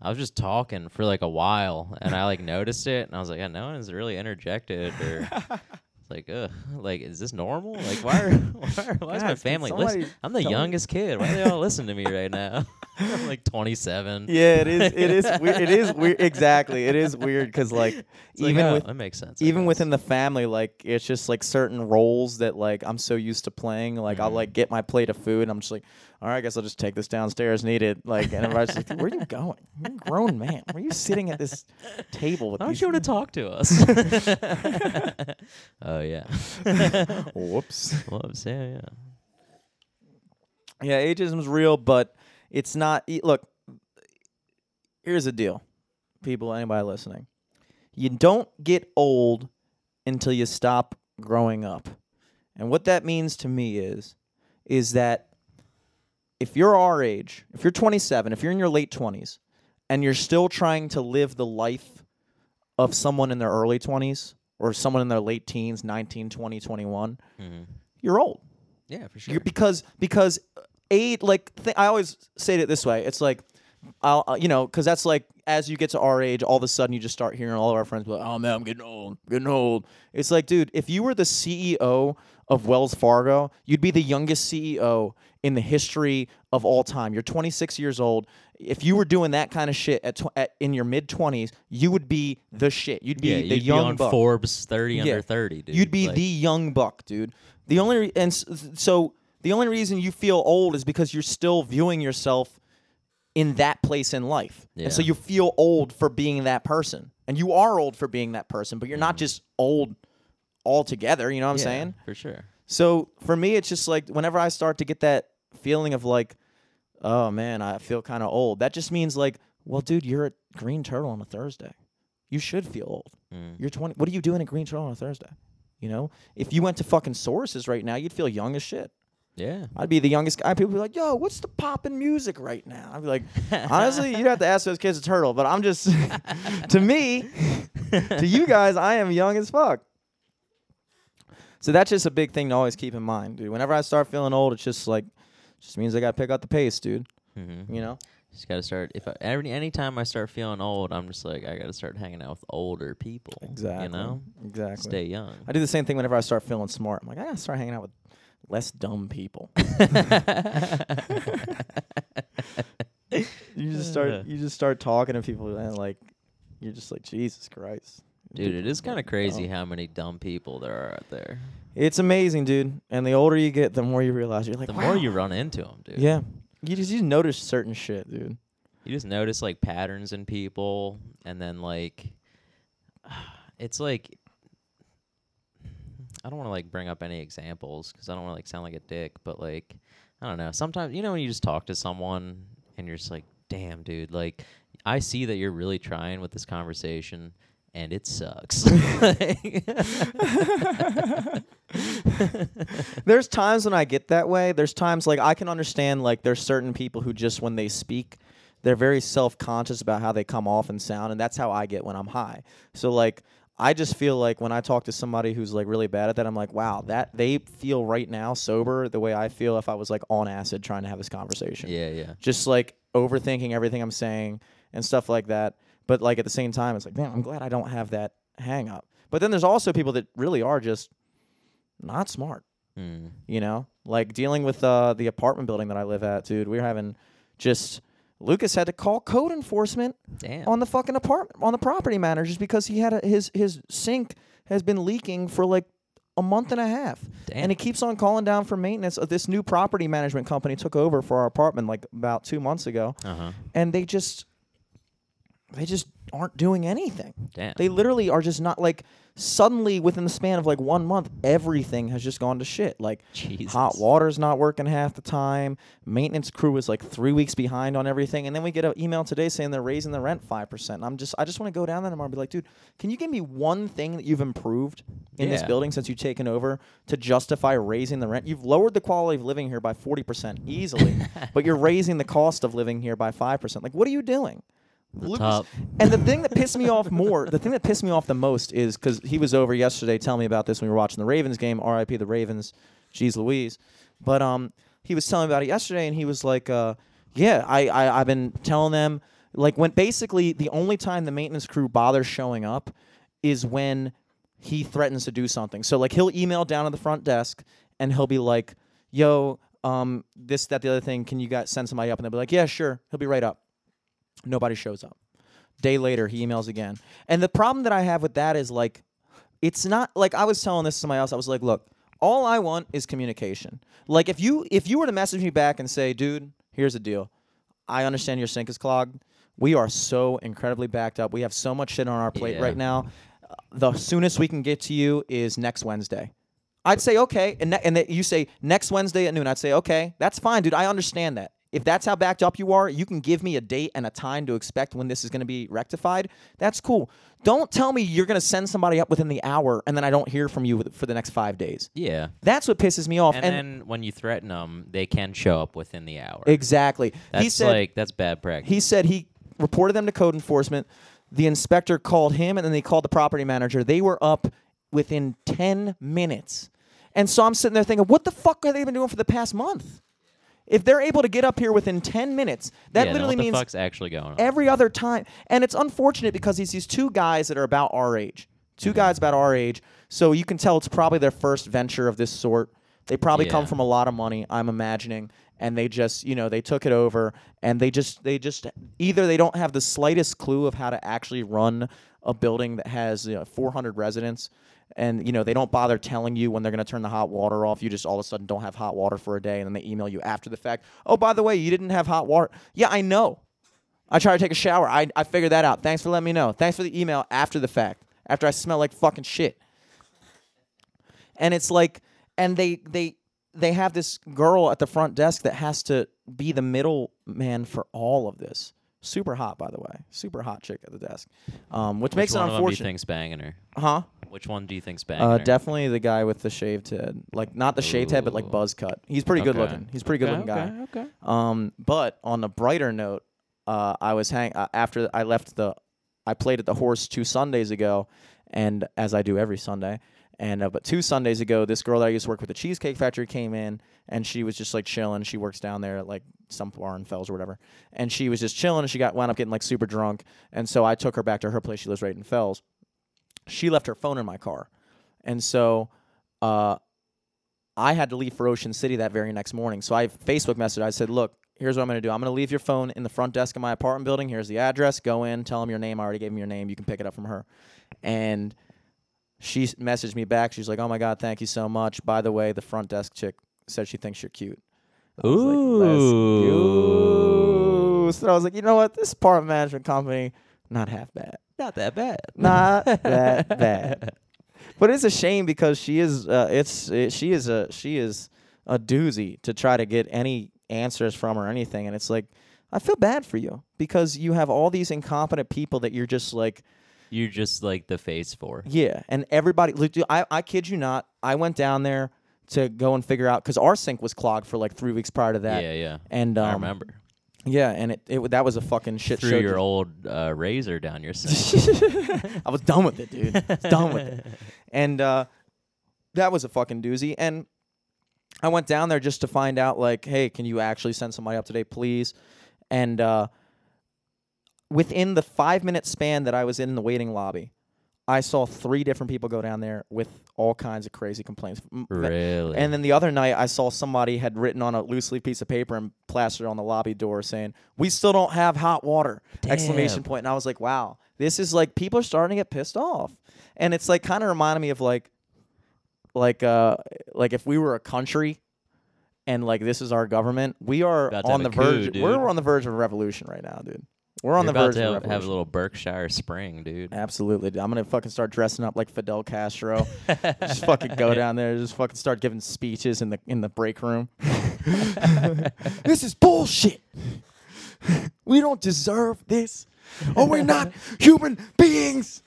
I was just talking for like a while and I like noticed it and I was like, yeah, no one's really interjected or it's like, ugh, like is this normal? Like why are why, are, why is my family listen? I'm the youngest kid. Why are they all listening to me right now? I'm like 27. Yeah, it is. It is. weird. It is weird. Exactly. It is weird because like It's like, even oh, with that makes sense. Even within the family, like it's just like certain roles that like I'm so used to playing. Like I'll Mhm. like get my plate of food and I'm just like, all right, I guess I'll just take this downstairs and eat it. Like and everybody's like, where are you going? You're a grown man. Where are you sitting at this table with Why don't you want to talk to us? oh yeah. Whoops. Whoops. Yeah, yeah. Yeah, ageism's real, but it's not. e- Look, here's the deal, people. Anybody listening, you don't get old until you stop growing up, and what that means to me is, is that if you're our age, if you're 27, if you're in your late 20s, and you're still trying to live the life of someone in their early 20s or someone in their late teens, 19, 20, 21, Mhm. you're old. Yeah, for sure. You're, because because age like th- I always say it this way. It's like I'll uh, you know because that's like as you get to our age, all of a sudden you just start hearing all of our friends be like, "Oh man, I'm getting old, getting old." It's like, dude, if you were the CEO of Wells Fargo, you'd be the youngest CEO in the history of all time. You're 26 years old. If you were doing that kind of shit at, tw- at in your mid 20s, you would be the shit. You'd be yeah, the you'd young be on buck. Forbes 30 Yeah. under 30, dude. You'd be Like, the young buck, dude. The only re- and so the only reason you feel old is because you're still viewing yourself in that place in life, and so you feel old for being that person, and you are old for being that person, but you're not mm. just old altogether. You know what I'm yeah, saying? For sure. So for me, it's just like whenever I start to get that feeling of like, oh man, I feel kind of old. That just means like, well, dude, you're a Green Turtle on a Thursday. You should feel old. Mm. You're 20. What are you doing at Green Turtle on a Thursday? You know, if you went to fucking Sources right now, you'd feel young as shit. Yeah. I'd be the youngest guy. People be like, "Yo, what's the poppin' music right now?" I'd be like, honestly, you'd have to ask those kids a turtle. But I'm just, to me, to you guys, I am young as fuck. So that's just a big thing to always keep in mind, dude. Whenever I start feeling old, it's just like, just means I got to pick up the pace, dude. hmm You know? Just gotta start. If I, every anytime I start feeling old, I'm just like I gotta start hanging out with older people. Exactly. You know, Exactly. stay young. I do the same thing whenever I start feeling smart. I'm like, I gotta start hanging out with less dumb people. you just start you just start talking to people and like you're just like Jesus Christ. Dude, it is kind of crazy how many dumb people there are out there. It's amazing, dude. And the older you get, the more you realize you're like, The wow. more you run into them, dude. Yeah. You just you notice certain shit, dude. You just notice like patterns in people, and then like, it's like. I don't want to like bring up any examples because I don't want to like sound like a dick, but like, I don't know. Sometimes you know when you just talk to someone and you're just like, "Damn, dude!" Like, I see that you're really trying with this conversation, and it sucks. There's times when I get that way. There's times like I can understand like there's certain people who just when they speak, they're very self-conscious about how they come off and sound and that's how I get when I'm high. So like I just feel like when I talk to somebody who's like really bad at that, I'm like, wow, that they feel right now sober the way I feel if I was like on acid trying to have this conversation. yeah, yeah. Just like overthinking everything I'm saying and stuff like that. But like at the same time, it's like, man, I'm glad I don't have that hang up. But then there's also people that really are just not smart Mm. you know like dealing with uh, the apartment building that i live at dude we are having just lucas had to call code enforcement Damn. on the fucking apartment on the property manager just because he had a, his his sink has been leaking for like a month and a half Damn. and he keeps on calling down for maintenance Uh, this new property management company took over for our apartment like about two months ago uh huh. and they just they just aren't doing anything Damn. they literally are just not like suddenly within the span of like one month everything has just gone to shit like Jesus. Hot water's not working half the time. Maintenance crew is like three weeks behind on everything, and then we get an email today saying they're raising the rent five percent. I'm just, I just want to go down there tomorrow and be like, dude, can you give me one thing that you've improved in this building since you've taken over to justify raising the rent? You've lowered the quality of living here by forty percent easily, but you're raising the cost of living here by five percent. Like, what are you doing? The Lucas- top. and the thing that pissed me off more, the thing that pissed me off the most is because he was over yesterday telling me about this when we were watching the Ravens game. R.I.P. the Ravens. Jeez Louise. But um, he was telling me about it yesterday, and he was like, uh, "Yeah, I, I I've been telling them like when basically the only time the maintenance crew bothers showing up is when he threatens to do something. So like he'll email down to the front desk, and he'll be like, "Yo, um, this that the other thing. Can you guys send somebody up?" And they'll be like, "Yeah, sure." He'll be right up. Nobody shows up. Day later, he emails again. And the problem that I have with that is like, it's not like I was telling this to somebody else. I was like, look, all I want is communication. Like if you if you were to message me back and say, dude, here's the deal. I understand your sink is clogged. We are so incredibly backed up. We have so much shit on our plate Yeah. right now. Uh, The soonest we can get to you is next Wednesday. I'd say okay, and ne- and that you say next Wednesday at noon. I'd say okay, that's fine, dude. I understand that. If that's how backed up you are, you can give me a date and a time to expect when this is going to be rectified. That's cool. Don't tell me you're going to send somebody up within the hour and then I don't hear from you for the next five days. Yeah. That's what pisses me off. And, then when you threaten them, they can show up within the hour. exactly, That's he said like that's bad practice. he said he reported them to code enforcement. The inspector called him and then they called the property manager. They were up within 10 minutes. And so I'm sitting there thinking, what the fuck have they been doing for the past month? If they're able to get up here within 10 minutes, that yeah, literally means fuck's actually going on? every other time. And it's unfortunate because he's these two guys that are about our age. 2 mm-hmm. guys about our age. So you can tell it's probably their first venture of this sort. They probably come from a lot of money, I'm imagining, and they just, you know, they took it over and they just they just either they don't have the slightest clue of how to actually run a building that has you know, 400 residents and you know they don't bother telling you when they're going to turn the hot water off you just all of a sudden don't have hot water for a day and then they email you after the fact oh by the way you didn't have hot water yeah i know I try to take a shower. I, I figured that out. Thanks for letting me know. Thanks for the email after the fact, after I smell like fucking shit. And it's like, and they they they have this girl at the front desk that has to be the middleman for all of this. Super hot, by the way. Super hot chick at the desk, um, which, Which makes it one of them do you unfortunate. think's banging her? Huh? Which one do you think's banging Uh, her? definitely the guy with the shaved head, like not the shaved head, but like buzz cut. He's pretty good looking. He's a pretty good Okay, looking guy. okay, okay. Um, but on a brighter note, uh, I was hang uh, after I left the, I played at the Horse two Sundays ago, and as I do every Sunday, And uh, but two Sundays ago, this girl that I used to work with at the Cheesecake Factory came in, and she was just like chilling. She works down there at like some bar in Fells or whatever, and she was just chilling. And she got wound up getting like super drunk, and so I took her back to her place. She lives right in Fells. She left her phone in my car, and so uh, I had to leave for Ocean City that very next morning. So I Facebook messaged. I said, "Look, here's what I'm going to do. I'm going to leave your phone in the front desk of my apartment building. Here's the address. Go in, tell them your name. I already gave them your name. You can pick it up from her." And she messaged me back. She's like, "Oh my god, thank you so much. By the way, the front desk chick said she thinks you're cute." I was like, Ooh. So I was like, "You know what? This apartment management company, not half bad. Not that bad. Not that bad." But it's a shame because she is. Uh, it's it, she is a she is a doozy to try to get any answers from or anything, and it's like I feel bad for you because you have all these incompetent people that you're just like. You're just like the face for. Yeah, and everybody. Look, dude, I I kid you not. I went down there to go and figure out because our sink was clogged for like three weeks prior to that. yeah, yeah. And um, I remember. Yeah, and it, it that was a fucking shit Threw show. your old uh, razor down your sink. I was done with it, dude. I was done with it. And uh, that was a fucking doozy. And I went down there just to find out, like, hey, can you actually send somebody up today, please? And uh, within the five minute span that I was in the waiting lobby, I saw three different people go down there with all kinds of crazy complaints. Really? And then the other night, I saw somebody had written on a loose leaf piece of paper and plastered on the lobby door saying, "We still don't have hot water!" Exclamation point. And I was like, "Wow, this is like people are starting to get pissed off," and it's like kind of reminded me of like, like uh, like if we were a country. And like this is our government, we are About on the a coup, verge. We're on the verge of a revolution right now, dude. We're on You're the about verge to of have, revolution. have a little Berkshire Spring, dude. Absolutely. dude. I'm gonna fucking start dressing up like Fidel Castro. just fucking go down there, just fucking start giving speeches in the in the break room. this is bullshit. We don't deserve this. Oh, we're not human beings.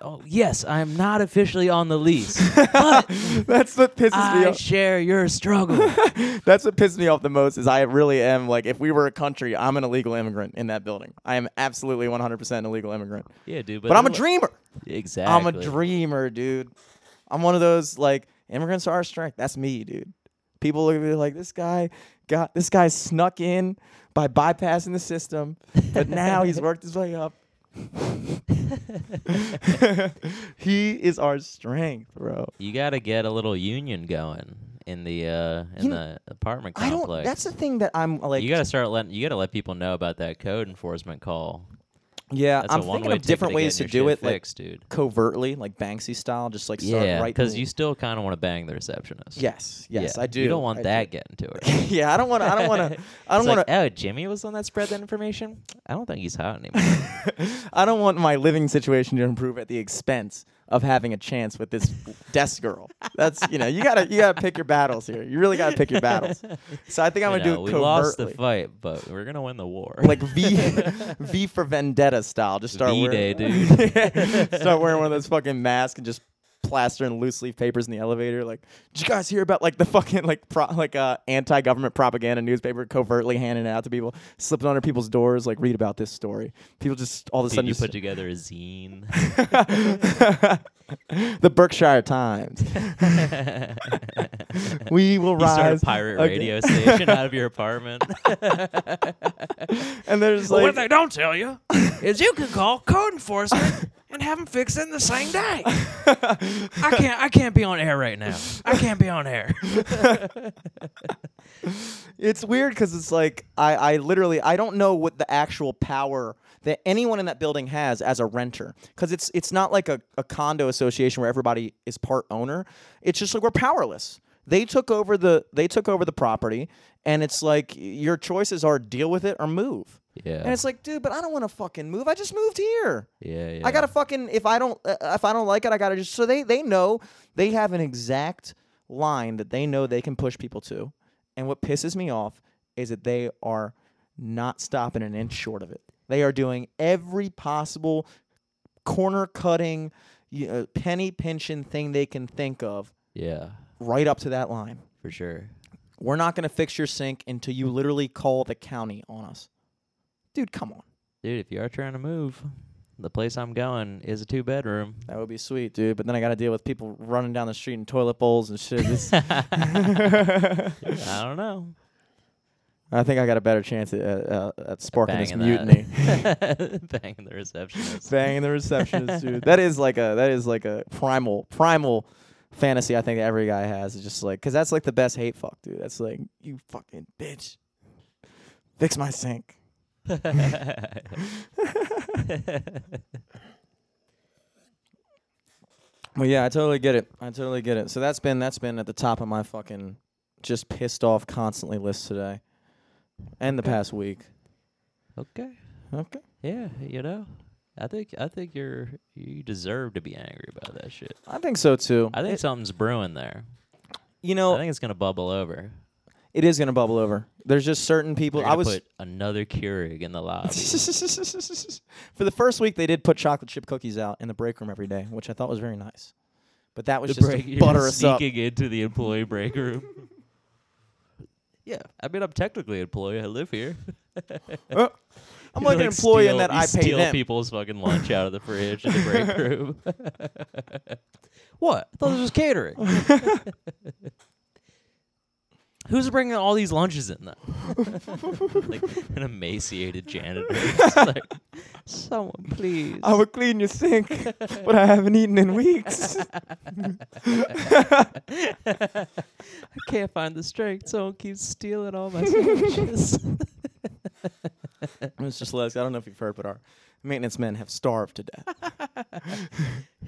Oh yes, I'm not officially on the lease, but That's what pisses me I off. share your struggle. That's what pisses me off the most is I really am like if we were a country, I'm an illegal immigrant in that building. I am absolutely 100% an illegal immigrant. yeah, dude. But, But I'm a dreamer. Exactly. I'm a dreamer, dude. I'm one of those like immigrants are our strength. That's me, dude. People look at me like this guy got this guy snuck in by bypassing the system, but now he's worked his way up. he is our strength, bro. You got to get a little union going in the uh, in You kn- the apartment I complex. don't. That's the thing that I'm like. you got to start letting you got to let people know about that code enforcement call. yeah, That's I'm a thinking of different ways to do it, like fixed, dude. covertly, like Banksy style, just like start Yeah, right. because you still kind of want to bang the receptionist. Yes, yes, Yeah, I do. You don't want I that do. getting to her. yeah, I don't want. to I don't want to. I don't want like, oh, Jimmy was the one that spread that information. I don't think he's hot anymore. I don't want my living situation to improve at the expense of having a chance with this desk girl. That's you know you gotta you gotta pick your battles here. You really gotta pick your battles. So I think I'm gonna know, do we it lost the covertly, fight, but we're gonna win the war. like V V for Vendetta style. Just start V-Day, wearing, dude. start wearing one of those fucking masks and just plastering loose leaf papers in the elevator. Like, did you guys hear about like the fucking like pro, like uh anti-government propaganda newspaper covertly handing it out to people, slipping under people's doors? Like, read about this story. People just all of a Dude, sudden you just put together a zine. the Berkshire Times. we will You start a pirate again. radio station out of your apartment. and there's Well, like what they don't tell you is you can call code enforcement and have them fix it in the same day. I can't. I can't be on air right now. I can't be on air. it's weird because it's like I, I literally I don't know what the actual power that anyone in that building has as a renter because it's it's not like a, a condo association where everybody is part owner. It's just like we're powerless. They took over the they took over the property, and it's like your choices are deal with it or move. yeah. And it's like, dude, but I don't want to fucking move. I just moved here. yeah, yeah. I gotta fucking if I don't uh, if I don't like it, I gotta just so they they know they have an exact line that they know they can push people to, and what pisses me off is that they are not stopping an inch short of it. They are doing every possible corner cutting, y- uh, penny pinching thing they can think of Yeah, right up to that line. for sure. We're not gonna fix your sink until you literally call the county on us, dude. Come on. Dude, if you are trying to move, the place I'm going is a two bedroom. That would be sweet, dude. But then I got to deal with people running down the street in toilet bowls and shit. I don't know. I think I got a better chance at, uh, at sparking this Banging that. mutiny. Banging the receptionist. Banging the receptionist, dude. That is like a that is like a primal primal fantasy. I think every guy has. is just like because that's like the best hate fuck, dude. That's like you fucking bitch. Fix my sink. Well, yeah, I totally get it. I totally get it. So that's been that's been at the top of my fucking just pissed off constantly list today, and the past week. okay. Okay. Yeah, you know. I think I think you're you deserve to be angry about that shit. I think so too. I think something's brewing there. you know I think it's gonna bubble over. it is gonna bubble over. There's just certain people. I was put another Keurig in the lobby. for the first week they did put chocolate chip cookies out in the break room every day, which I thought was very nice. But that was The just break- to butter us up. sneaking into the employee break room. yeah, I mean I'm technically an employee. I live here. Uh, I'm You, like, an employee steal, in that I pay steal them. people's fucking lunch out of the fridge in the break room. what? I thought this was catering. Who's bringing all these lunches in though? like an emaciated janitor. Like, Someone, please. I would clean your sink, but I haven't eaten in weeks. I can't find the strength. Someone keeps stealing all my sandwiches. Mr. Celeste, I don't know if you've heard, but our maintenance men have starved to death.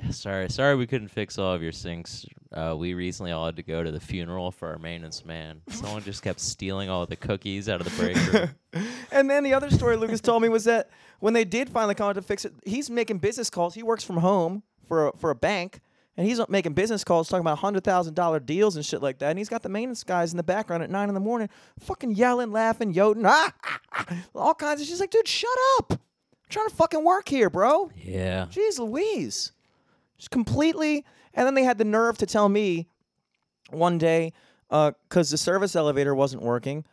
Yeah, sorry, sorry we couldn't fix all of your sinks. Uh, we recently all had to go to the funeral for our maintenance man. Someone just kept stealing all the cookies out of the break room. And then the other story Lucas told me was that when they did finally come out to fix it, he's making business calls. He works from home for a, for a bank, and he's making business calls talking about hundred thousand dollar deals and shit like that. And he's got the maintenance guys in the background at nine in the morning, fucking yelling, laughing, yodeling, ah, ah, ah, all kinds of. She's like, dude, shut up! I'm trying to fucking work here, bro. Yeah. Jeez Louise. Just completely. And then they had the nerve to tell me one day, because the service elevator wasn't working,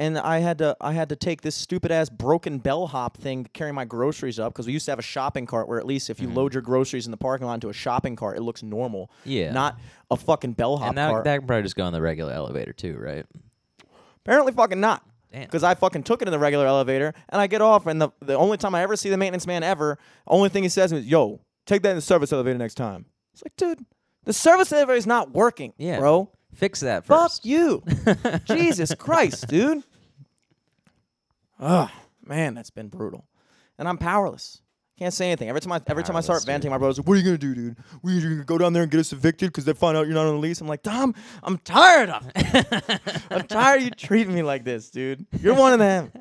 and I had to I had to take this stupid ass broken bellhop thing to carry my groceries up because we used to have a shopping cart where at least if you mm-hmm. load your groceries in the parking lot into a shopping cart, it looks normal. Yeah. Not a fucking bellhop and that, cart. that can probably just go on the regular elevator too, right? Apparently fucking not. Because I fucking took it in the regular elevator and I get off and the the only time I ever see the maintenance man ever, only thing he says is, "Yo, take that in the service elevator next time." It's like, dude, the service elevator is not working, Yeah. bro. Fix that Fuck you, Jesus Christ, dude. Ugh, man, that's been brutal, and I'm powerless. Can't say anything. Every time I every time I start Powerless, dude. venting, my brother's like, "What are you gonna do, dude? We you gonna go down there and get us evicted because they find out you're not on the lease?" I'm like, "Dom, I'm tired of it. I'm tired of you treating me like this, dude. You're one of them."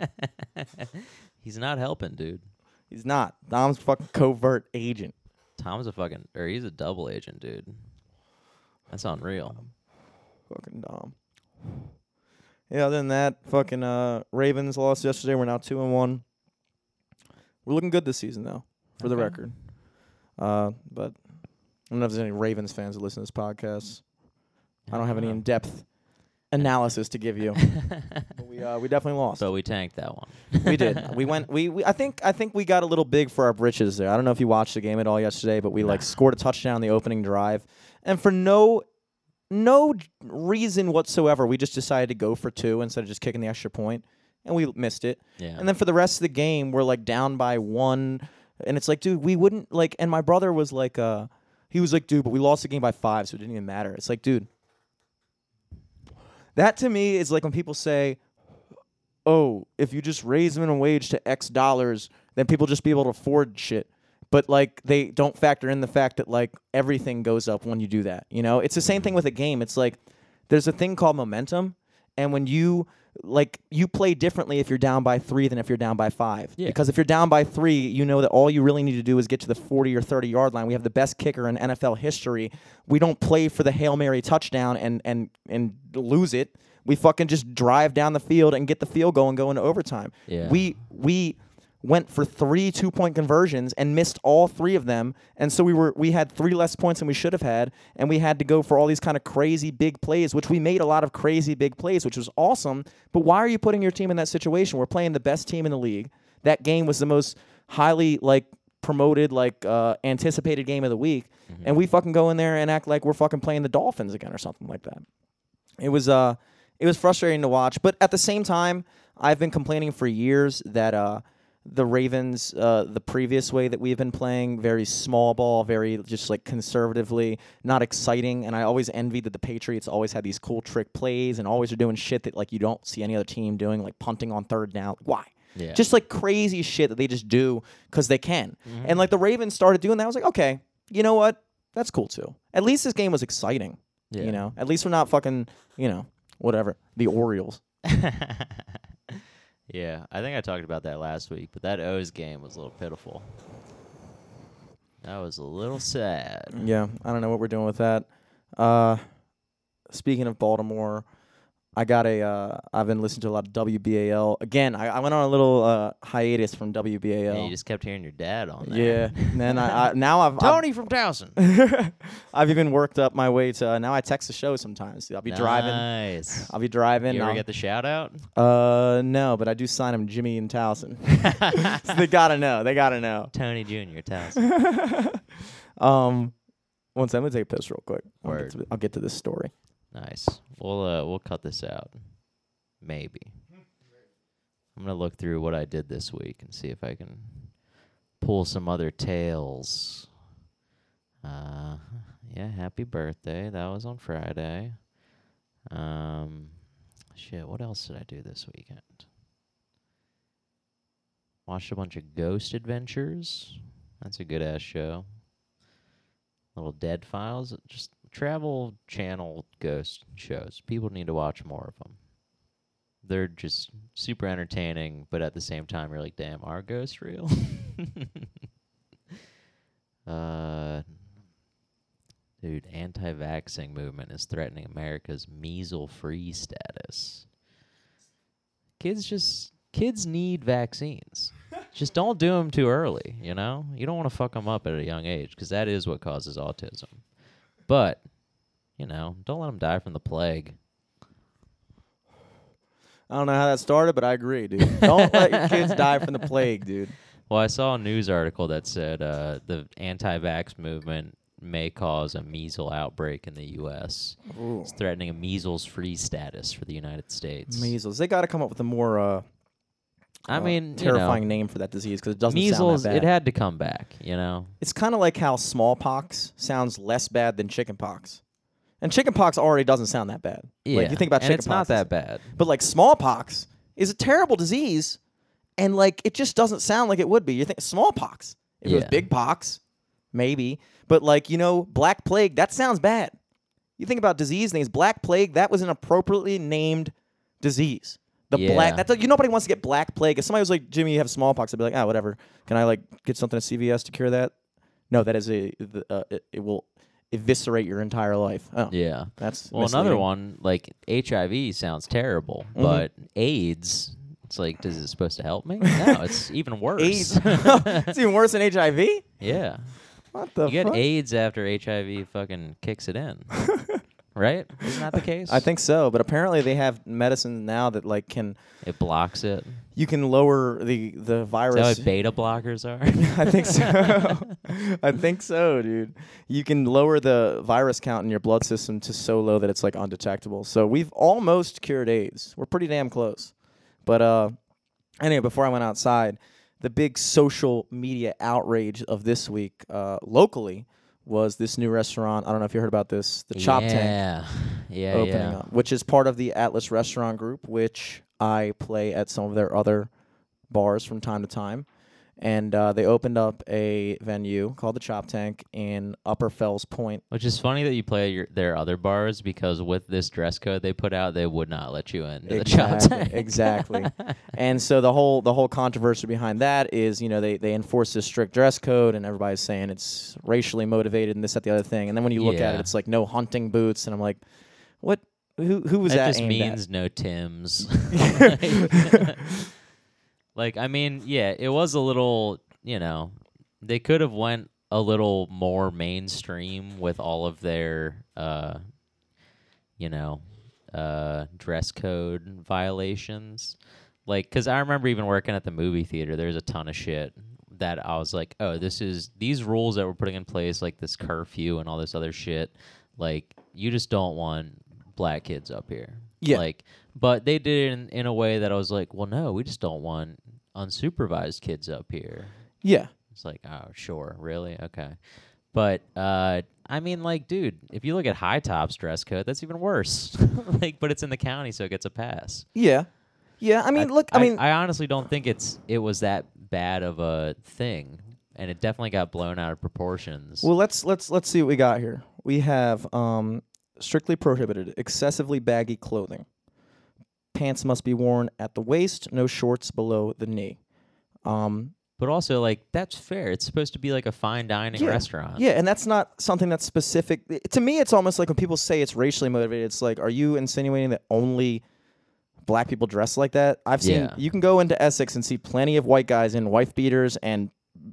He's not helping, dude. He's not. Dom's fucking covert agent. Tom's a fucking, or he's a double agent, dude. That's unreal. Fucking Dom. Yeah, other than that, fucking uh, Ravens lost yesterday. We're now two and one. We're looking good this season, though, for the record. Uh, but I don't know if there's any Ravens fans that listen to this podcast. I don't have any in-depth analysis to give you. but we uh, we definitely lost. So we tanked that one. we did. We went. We, we. I think. I think we got a little big for our britches there. I don't know if you watched the game at all yesterday, but we like scored a touchdown in the opening drive, and for no, no reason whatsoever, we just decided to go for two instead of just kicking the extra point, and we missed it. Yeah. And then for the rest of the game, we're like down by one, and it's like, dude, we wouldn't like. And my brother was like, uh, he was like, dude, but we lost the game by five, so it didn't even matter. It's like, dude, that to me is like when people say, oh, if you just raise minimum wage to X dollars, then people just be able to afford shit. But like they don't factor in the fact that like everything goes up when you do that. You know, it's the same thing mm-hmm. with a game. It's like there's a thing called momentum, and when you like you play differently if you're down by three than if you're down by five. Yeah. Because if you're down by three, you know that all you really need to do is get to the 40 or 30 yard line. We have the best kicker in NFL history. We don't play for the hail mary touchdown and and and lose it. We fucking just drive down the field and get the field goal and go into overtime. Yeah. We we went for three two point conversions and missed all three of them. And so we were we had three less points than we should have had and we had to go for all these kind of crazy big plays which we made a lot of crazy big plays which was awesome. But why are you putting your team in that situation? We're playing the best team in the league. That game was the most highly like promoted like uh, anticipated game of the week, Mm-hmm. and we fucking go in there and act like we're fucking playing the Dolphins again or something like that. It was uh, it was frustrating to watch, but at the same time, I've been complaining for years that uh, the Ravens, uh, the previous way that we've been playing, very small ball, very just like conservatively, not exciting. And I always envied that the Patriots always had these cool trick plays and always are doing shit that like you don't see any other team doing, like punting on third down. Why? Yeah. Just like crazy shit that they just do because they can. And like the Ravens started doing that. I was like, okay, you know what? That's cool too. At least this game was exciting. Yeah. You know, at least we're not fucking, you know, whatever. The Orioles. yeah, I think I talked about that last week, but that O's game was a little pitiful. That was a little sad. Yeah, I don't know what we're doing with that. Uh, speaking of Baltimore, I got a. Uh, I've been listening to a lot of WBAL. Again, I, I went on a little uh, hiatus from Yeah, you just kept hearing your dad on Yeah, there. and then I, I now I've I've, Tony from Towson. I've even worked up my way to uh, now I text the show sometimes. I'll be driving. Nice. I'll be driving. You ever I'll- get the shout out? uh, no, but I do sign him Jimmy and Towson. so they gotta know. They gotta know. Tony Jr. Towson. Um, one second. Let me take a piss real quick. I'll get, to, I'll get to this story. nice. We'll uh we'll cut this out. Maybe. I'm gonna look through what I did this week and see if I can pull some other tales. Uh yeah, happy birthday. That was on Friday. Um shit, what else did I do this weekend? Watched a bunch of Ghost Adventures. That's a good ass show. Little Dead Files, just travel channel ghost shows. People need to watch more of them. They're just super entertaining, but at the same time, you're like, damn, are ghosts real? uh, dude, anti-vaxxing movement is threatening America's measle-free status. Kids just kids need vaccines. just don't do them too early. You know, you don't want to fuck them up at a young age because that is what causes autism. But you know, don't let them die from the plague. I don't know how that started, but I agree, dude. Don't let your kids die from the plague, dude. Well, I saw a news article that said uh, the anti-vax movement may cause a measles outbreak in the U.S. Ooh. It's threatening a measles-free status for the United States. Measles. They got to come up with a more uh, I uh, mean, terrifying you know, name for that disease because it doesn't measles. sound that It had to come back. You know. it's kind of like how smallpox sounds less bad than chickenpox, and chickenpox already doesn't sound that bad. Yeah. Like you think about chickenpox, it's not that bad. But like smallpox is a terrible disease, and like it just doesn't sound like it would be. You think smallpox? If it was Yeah. big pox, maybe. But like you know, black plague that sounds bad. You think about disease names. Black plague that was an appropriately named disease. The black that's that you nobody wants to get black plague. If somebody was like Jimmy, you have smallpox, I'd be like, ah, whatever. Can I like get something at CVS to cure that? No, that is a the, uh, it, it will eviscerate your entire life. Oh, Yeah. that's Well, another one like HIV sounds terrible, Mhm. but AIDS. It's like, does it supposed to help me? No, it's even worse. AIDS. it's even worse than HIV. yeah. What the fuck? you get fuck? AIDS after HIV fucking kicks it in. Right? Isn't that the case? I think so, but apparently they have medicine now that like can it blocks it. you can lower the the Is that virus. what beta blockers are? I think so. I think so, dude. You can lower the virus count in your blood system to so low that it's like undetectable. So we've almost cured AIDS. We're pretty damn close. But uh anyway, before I went outside, the big social media outrage of this week uh locally was this new restaurant. I don't know if you heard about this, the Choptank. yeah. Yeah, opening yeah. up, which is part of the Atlas Restaurant Group, which I play at some of their other bars from time to time. And uh, they opened up a venue called the Choptank in Upper Fells Point. Which is funny that you play your, their other bars because with this dress code they put out, they would not let you in to the chop Exactly, tank. exactly. and so the whole the whole controversy behind that is, you know, they they enforce this strict dress code, and everybody's saying it's racially motivated and this, that, the other thing. And then when you look at it, it's like no hunting boots, and I'm like, what? Who who was that that? just aimed at? means no Tims. like, I mean, yeah, it was a little, you know, they could have went a little more mainstream with all of their, uh, you know, uh, dress code violations. Like, cause I remember even working at the movie theater, there's a ton of shit that I was like, oh, this is these rules that we're putting in place, like this curfew and all this other shit. Like, you just don't want black kids up here. Yeah. Like, but they did it in, in a way that I was like, well, no, we just don't want unsupervised kids up here. Yeah. It's like, oh, sure, really, okay. But uh, I mean, like, dude, if you look at High Top's dress code, that's even worse. like, but it's in the county, so it gets a pass. Yeah. Yeah. I mean, look, I, mean, I honestly don't think it's it was that bad of a thing, and it definitely got blown out of proportions. well, let's let's let's see what we got here. We have um, strictly prohibited excessively baggy clothing. Pants must be worn at the waist, no shorts below the knee. Um, but also, like, that's fair. It's supposed to be like a fine dining Yeah. restaurant. Yeah, and that's not something that's specific. To me, it's almost like when people say it's racially motivated. It's like, are you insinuating that only black people dress like that? I've seen. Yeah. You can go into Essex and see plenty of white guys in wife beaters and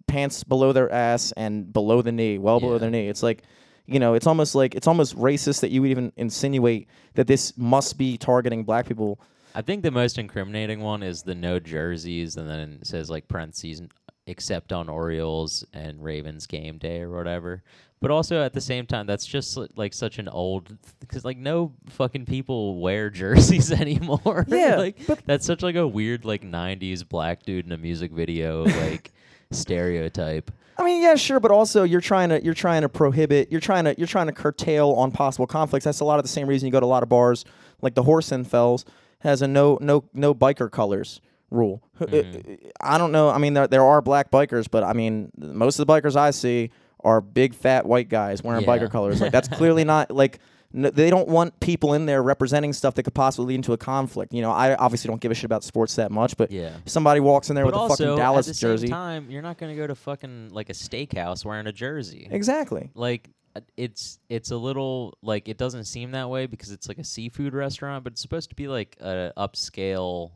pants below their ass and below the knee, well below Yeah. their knee. It's like, you know, it's almost like it's almost racist that you would even insinuate that this must be targeting black people. I think the most incriminating one is the no jerseys, and then it says like parentheses, except on Orioles and Ravens game day or whatever. But also at the same time, that's just like such an old because like no fucking people wear jerseys anymore. Yeah, like that's such like a weird like '90s black dude in a music video like stereotype. I mean, yeah, sure, but also you're trying to you're trying to prohibit, you're trying to you're trying to curtail on possible conflicts. That's a lot of the same reason you go to a lot of bars, like the Horse and Fells has a no no no biker colors rule. H- uh, I don't know. I mean, there there are black bikers, but I mean, most of the bikers I see are big fat white guys wearing Yeah. biker colors. Like that's clearly not like. n they don't want people in there representing stuff that could possibly lead into a conflict. You know, I obviously don't give a shit about sports that much, but Yeah. somebody walks in there But with a fucking Dallas at the jersey. same time, you're not gonna go to fucking like a steakhouse wearing a jersey. Exactly. like it's it's a little like it doesn't seem that way because it's like a seafood restaurant, but it's supposed to be like a upscale,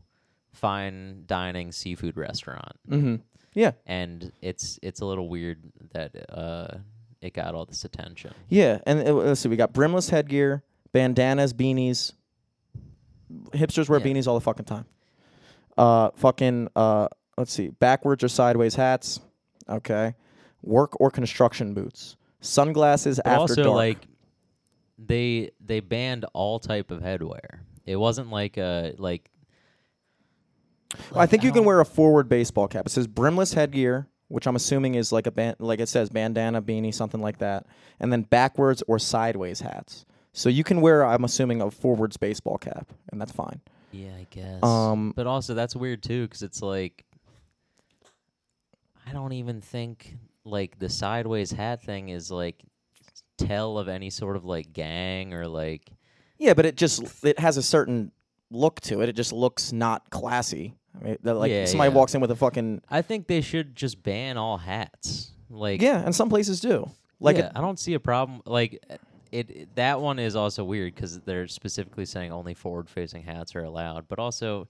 fine dining seafood restaurant, Mm-hmm. Yeah. and it's it's a little weird that uh it got all this attention. Yeah, and uh, let's see, we got brimless headgear, bandanas, beanies. Hipsters wear Yeah. beanies all the fucking time. Uh, fucking uh, let's see, backwards or sideways hats. Okay, work or construction boots, sunglasses But after also dark. like they they banned all type of headwear. It wasn't like a like. I think you can wear a forward baseball cap. It says brimless headgear, which I'm assuming is like a band, like it says bandana, beanie, something like that, and then backwards or sideways hats. So you can wear, I'm assuming, a forwards baseball cap, and that's fine. Yeah, I guess. Um, but also that's weird too, because it's like I don't even think like the sideways hat thing is like tell of any sort of like gang or like Yeah, but it just it has a certain look to it. It just looks not classy. I mean, that, like Yeah, somebody yeah. walks in with a fucking I think they should just ban all hats. Like yeah, and some places do. Like yeah, it, I don't see a problem. Like it, it that one is also weird because they're specifically saying only forward-facing hats are allowed, but also.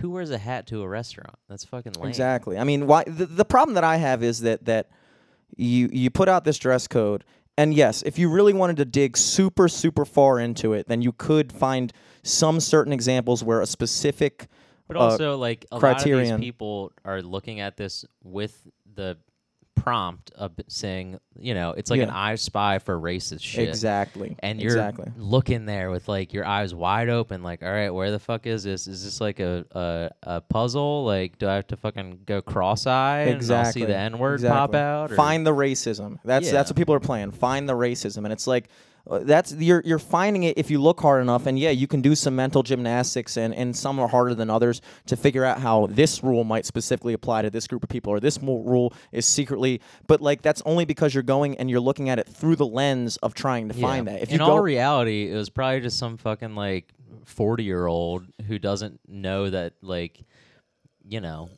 Who wears a hat to a restaurant? That's fucking lame. exactly. I mean, why the, the problem that I have is that that you you put out this dress code, and yes, if you really wanted to dig super super far into it, then you could find some certain examples where a specific But uh, also, like a lot of these people are looking at this with the prompt of saying, you know, it's like an Yeah. I spy for racist shit. exactly And you're exactly looking there with like your eyes wide open, like, all right, where the fuck is this? Is this like a a, a puzzle? Like, do I have to fucking go cross-eyed exactly and I'll see the N word pop out? or- Find the racism. That's that's what people are playing. Find the racism, and it's like Uh, that's you're you're finding it if you look hard enough. And yeah, you can do some mental gymnastics, and and some are harder than others to figure out how this rule might specifically apply to this group of people, or this rule is secretly. But like that's only because you're going and you're looking at it through the lens of trying to Yeah. find that. If In you all go, reality, it was probably just some fucking like forty year old who doesn't know that like, you know,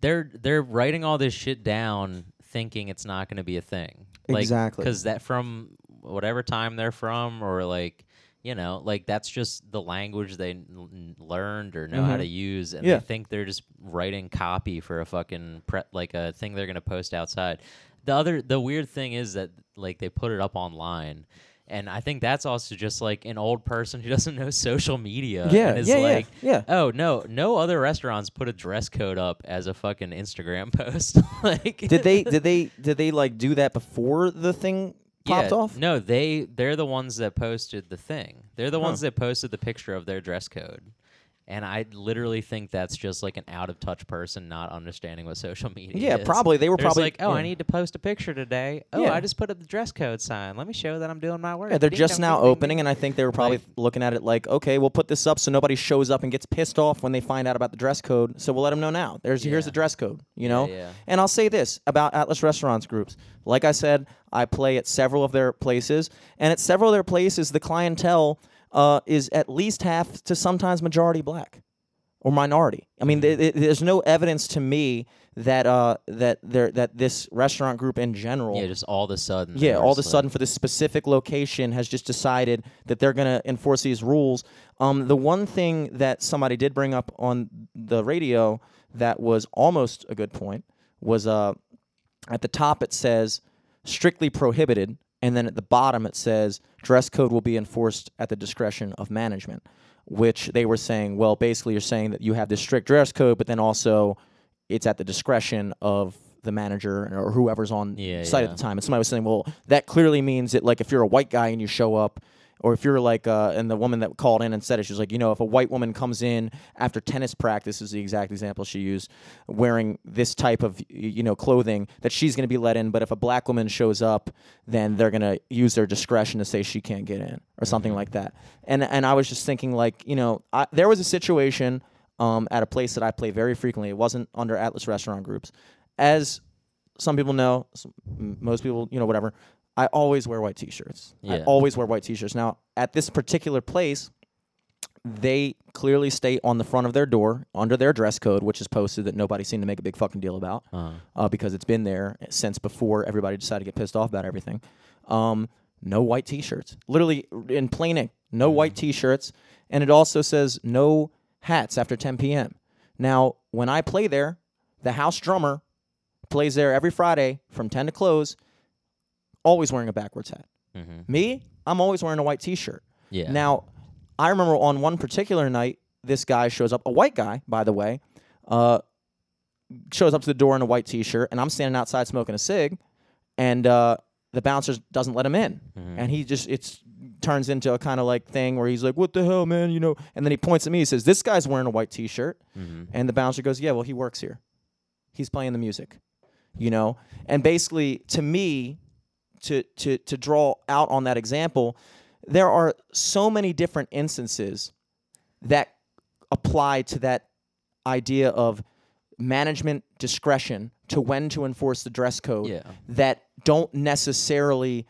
they're they're writing all this shit down thinking it's not going to be a thing. Like, Exactly. Because that from whatever time they're from, or like. You know, like that's just the language they n- learned or know how Mhm. to use, and Yeah. they think they're just writing copy for a fucking pre- like a thing they're gonna post outside. The other, the weird thing is that like they put it up online, And I think that's also just like an old person who doesn't know social media. Yeah, and is yeah, yeah, like, yeah. Oh no, no other restaurants put a dress code up as a fucking Instagram post. like, Did they? Did they? Did they like do that before the thing popped Yeah, off? No, they they're the ones that posted the thing. They're the Huh. ones that posted the picture of their dress code. And I literally think that's just like an out of touch person not understanding what social media Yeah, is. Yeah, probably. They were They're probably like, oh, yeah. I need to post a picture today. Oh, Yeah. I just put up the dress code sign. Let me show that I'm doing my work. Yeah, they're Ding just dong, now ding, ding, opening, ding. and I think they were probably Like- looking at it like, okay, we'll put this up so nobody shows up and gets pissed off when they find out about the dress code. So we'll let them know now. There's here's the dress code. You know. yeah. And I'll say this about Atlas Restaurants groups. Like I said, I play at several of their places, and at several of their places, the clientele uh, is at least half to sometimes majority black or minority. I mean, th- th- there's no evidence to me that uh, that there that this restaurant group in general Yeah, just all of a sudden. yeah, all of a sudden for this specific location has just decided that they're going to enforce these rules. Um, the one thing that somebody did bring up on the radio that was almost a good point was uh, at the top it says strictly prohibited, and then at the bottom it says dress code will be enforced at the discretion of management. Which they were saying, well, basically you're saying that you have this strict dress code, but then also it's at the discretion of the manager or whoever's on Yeah, site yeah. at the time. And somebody was saying, well, that clearly means that like if you're a white guy and you show up, or if you're like, uh, and the woman that called in and said it, she was like, you know, if a white woman comes in after tennis practice, is the exact example she used, wearing this type of, you know, clothing, that she's going to be let in. But if a black woman shows up, then they're going to use their discretion to say she can't get in or something like that. And and I was just thinking, like, you know, I, there was a situation um, at a place that I play very frequently. It wasn't under Atlas Restaurant Groups. As some people know, some, most people, you know, whatever. I always wear white T-shirts. I always wear white T-shirts. Now, at this particular place, they clearly state on the front of their door under their dress code, which is posted that nobody seemed to make a big fucking deal about, Uh, uh, because it's been there since before everybody decided to get pissed off about everything. Um, no white T-shirts, literally in plain ink, no white T-shirts, and it also says no hats after 10 p.m. Now, when I play there, the house drummer plays there every Friday from 10 to close, always wearing a backwards hat. mhm. Me, I'm always wearing a white T-shirt. Yeah. Now, I remember on one particular night, this guy shows up, a white guy, by the way, uh, shows up to the door in a white T-shirt, and I'm standing outside smoking a cig, and uh, the bouncer doesn't let him in, Mhm. and he just it's turns into a kind of like thing where he's like, "What the hell, man?" You know, and then he points at me, he says, "This guy's wearing a white T-shirt," Mhm. and the bouncer goes, "Yeah, well, he works here. He's playing the music." You know, and basically, to me, to to to draw out on that example, there are so many different instances that apply to that idea of management discretion to when to enforce the dress code Yeah. that don't necessarily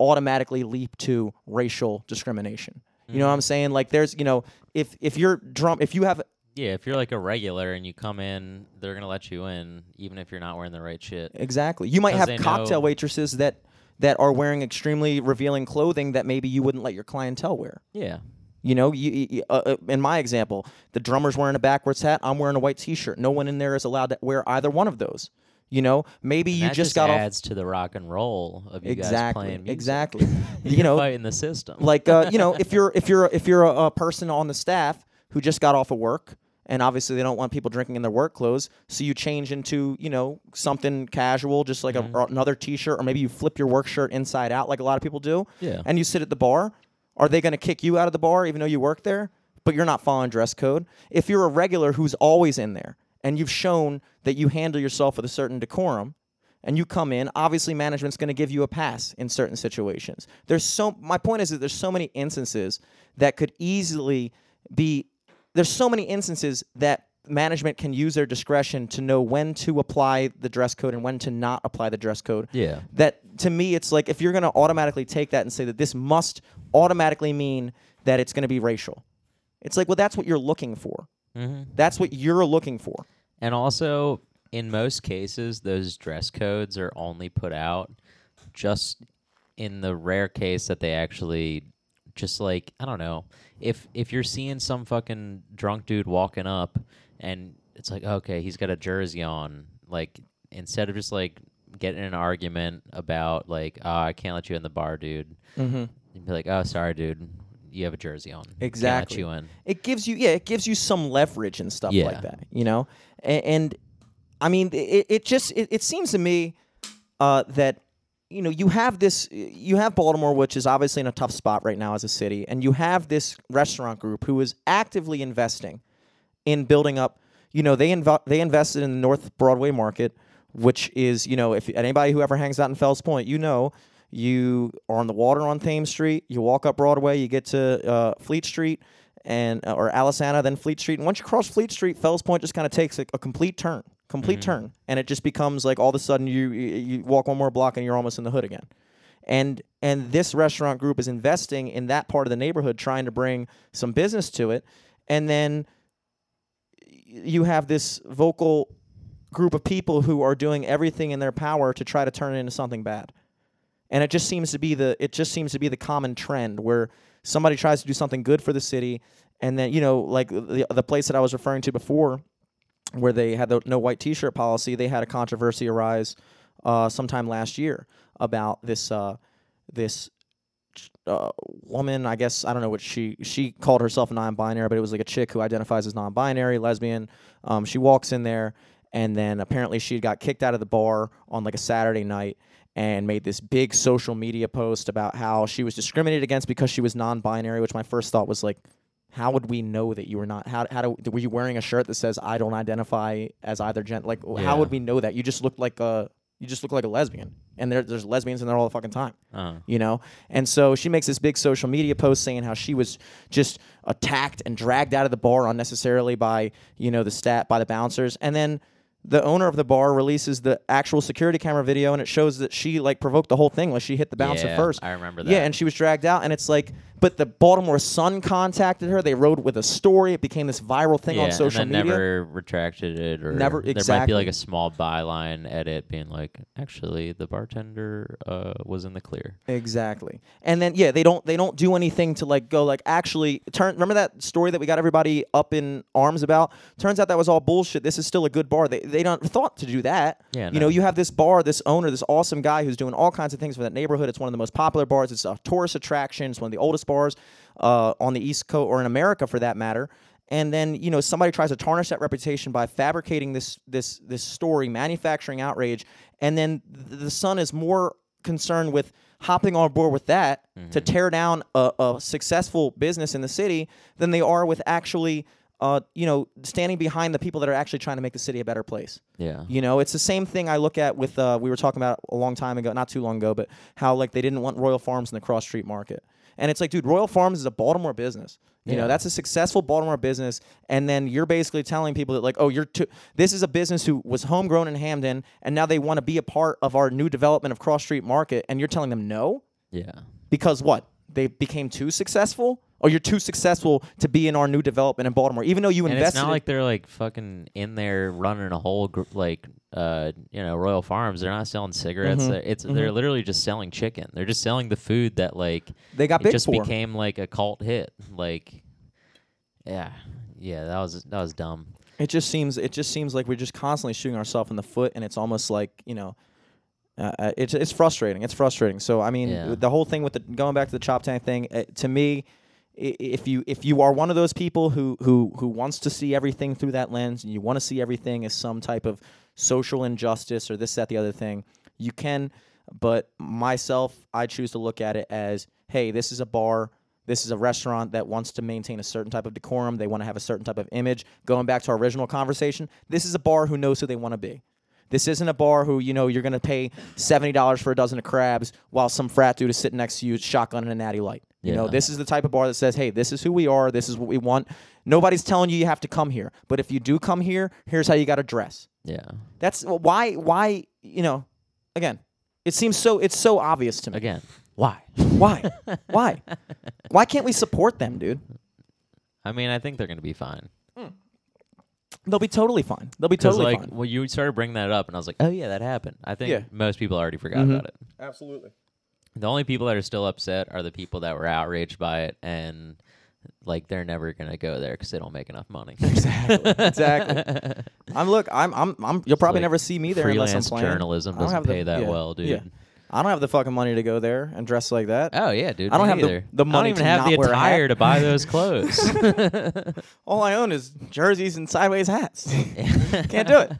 automatically leap to racial discrimination. You know what I'm mm-hmm. saying? Like there's, you know, if if you're drum if you have Yeah, if you're like a regular and you come in, they're gonna let you in, even if you're not wearing the right shit. Exactly. You might have cocktail know- waitresses that that are wearing extremely revealing clothing that maybe you wouldn't let your clientele wear. Yeah. You know, you, you- uh, uh, in my example, the drummer's wearing a backwards hat. I'm wearing a white T-shirt. No one in there is allowed to wear either one of those. You know, maybe And you that just got off adds to the rock and roll of you guys exactly, playing music. exactly. You know, fighting the system. like uh, you know, if you're if you're if you're a, a person on the staff who just got off of work and obviously they don't want people drinking in their work clothes, so you change into you know something casual, just like Mm-hmm. a, another T-shirt, or maybe you flip your work shirt inside out, like a lot of people do. Yeah. And you sit at the bar. Are they going to kick you out of the bar even though you work there? But you're not following dress code. If you're a regular who's always in there and you've shown that you handle yourself with a certain decorum, and you come in, obviously management's going to give you a pass in certain situations. There's so my point is that there's so many instances that could easily be there's so many instances that management can use their discretion to know when to apply the dress code and when to not apply the dress code. Yeah. That to me it's like if you're going to automatically take that and say that this must automatically mean that it's going to be racial. It's like well that's what you're looking for. hmm That's what you're looking for. And also, in most cases, those dress codes are only put out just in the rare case that they actually just like I don't know if if you're seeing some fucking drunk dude walking up and it's like okay he's got a jersey on like instead of just like getting in an argument about like oh, I can't let you in the bar dude Mm-hmm. You'd be like, "Oh, sorry, dude, you have a jersey on. Can't let Exactly. you in." it gives you yeah it gives you some leverage and stuff Yeah. like that you know and, and i mean it, it just it, it seems to me uh, that you know you have this you have baltimore which is obviously in a tough spot right now as a city and you have this restaurant group who is actively investing in building up you know they inv- they invested in the north broadway market which is you know if anybody who ever hangs out in fells point you know you are on the water on thames street you walk up broadway you get to uh, fleet street and or Aliceanna, then Fleet Street. And once you cross Fleet Street, Fells Point just kind of takes a, a complete turn, complete mm. turn, and it just becomes like all of a sudden you, you you walk one more block and you're almost in the hood again. And and this restaurant group is investing in that part of the neighborhood, trying to bring some business to it, and then you have this vocal group of people who are doing everything in their power to try to turn it into something bad. And it just seems to be the it just seems to be the common trend where somebody tries to do something good for the city and then you know like the, the place that i was referring to before where they had the no white t-shirt policy they had a controversy arise uh, sometime last year about this uh, this uh, woman i guess i don't know what she she called herself non-binary but it was like a chick who identifies as non-binary lesbian. Um, she walks in there and then apparently she got kicked out of the bar on like a saturday night and made this big social media post about how she was discriminated against because she was non-binary which my first thought was like how would we know that you were not how, how do, were you wearing a shirt that says i don't identify as either gender like Yeah. how would we know that? You just looked like a you just look like a lesbian. And there, there's lesbians in there all the fucking time Uh, you know? And so she makes this big social media post saying how she was just attacked and dragged out of the bar unnecessarily by you know the stat by the bouncers. And then the owner of the bar releases the actual security camera video and it shows that she like provoked the whole thing. Like she hit the bouncer Yeah, first. I remember that. yeah and she was dragged out and it's like but the baltimore sun contacted her they wrote with a story it became this viral thing yeah, on social media. and then media never retracted it, or Never- There might be like a small byline edit being like, actually, the bartender uh, was in the clear. Exactly. And then yeah, they don't they don't do anything to like go like actually turn remember that story that we got everybody up in arms about? Turns out that was all bullshit. This is still a good bar. They they don't thought to do that. Yeah, You no. know, you have this bar, this owner, this awesome guy who's doing all kinds of things for that neighborhood. It's one of the most popular bars. It's a tourist attraction. It's one of the oldest bars uh, on the East Coast or in America for that matter. And then you know somebody tries to tarnish that reputation by fabricating this this this story, manufacturing outrage, and then the Sun is more concerned with hopping on board with that to tear down a, a successful business in the city than they are with actually uh, you know standing behind the people that are actually trying to make the city a better place. Yeah. You know, it's the same thing I look at with uh, we were talking about a long time ago, not too long ago, but how like they didn't want Royal Farms in the cross street market. And it's like, dude, Royal Farms is a Baltimore business. You know, that's a successful Baltimore business. And then you're basically telling people that like, oh, you're too this is a business who was homegrown in Hampden and now they want to be a part of our new development of cross street market and you're telling them no? Yeah. Because what? They became too successful? Or you're too successful to be in our new development in Baltimore, even though you And invested it's not like they're like fucking in there running a whole gr- like uh you know Royal Farms. They're not selling cigarettes. Mhm, They're- It's they're literally just selling chicken. They're just selling the food that like they got big just for. became like a cult hit. Like, yeah, yeah, that was that was dumb. It just seems it just seems like we're just constantly shooting ourselves in the foot, and it's almost like you know, uh, uh, it's it's frustrating. It's frustrating. So I mean, Yeah. the whole thing with the going back to the Choptank thing, uh, to me, if you if you are one of those people who who who wants to see everything through that lens, and you want to see everything as some type of social injustice or this that the other thing, you can. But myself, I choose to look at it as, hey, this is a bar. This is a restaurant that wants to maintain a certain type of decorum. They want to have a certain type of image. Going back to our original conversation, this is a bar who knows who they want to be. This isn't a bar who, you know, you're going to pay $70 for a dozen of crabs while some frat dude is sitting next to you, shotgun and a natty light. You know, this is the type of bar that says, hey, this is who we are. This is what we want. Nobody's telling you you have to come here. But if you do come here, here's how you got to dress. Yeah, That's well, why, why, you know, again, it seems so, it's so obvious to me. again, why? Why? Why? Why can't we support them, dude? I mean, I think they're gonna be fine. They'll be totally fine. They'll be totally like, fine. well, you started bringing that up, and I was like, oh yeah, that happened. I think Yeah. most people already forgot Mhm. about it. Absolutely. The only people that are still upset are the people that were outraged by it, and like they're never gonna go there because they don't make enough money. Exactly. exactly. I'm look. I'm. I'm. I'm. You'll probably like never see me there unless I'm playing. journalism I don't doesn't have the- pay that yeah, well, dude. yeah. I don't have the fucking money to go there and dress like that. Oh yeah, dude. I don't have the- either. the I money don't even to have the attire to buy those clothes. All I own is jerseys and sideways hats. Can't do it.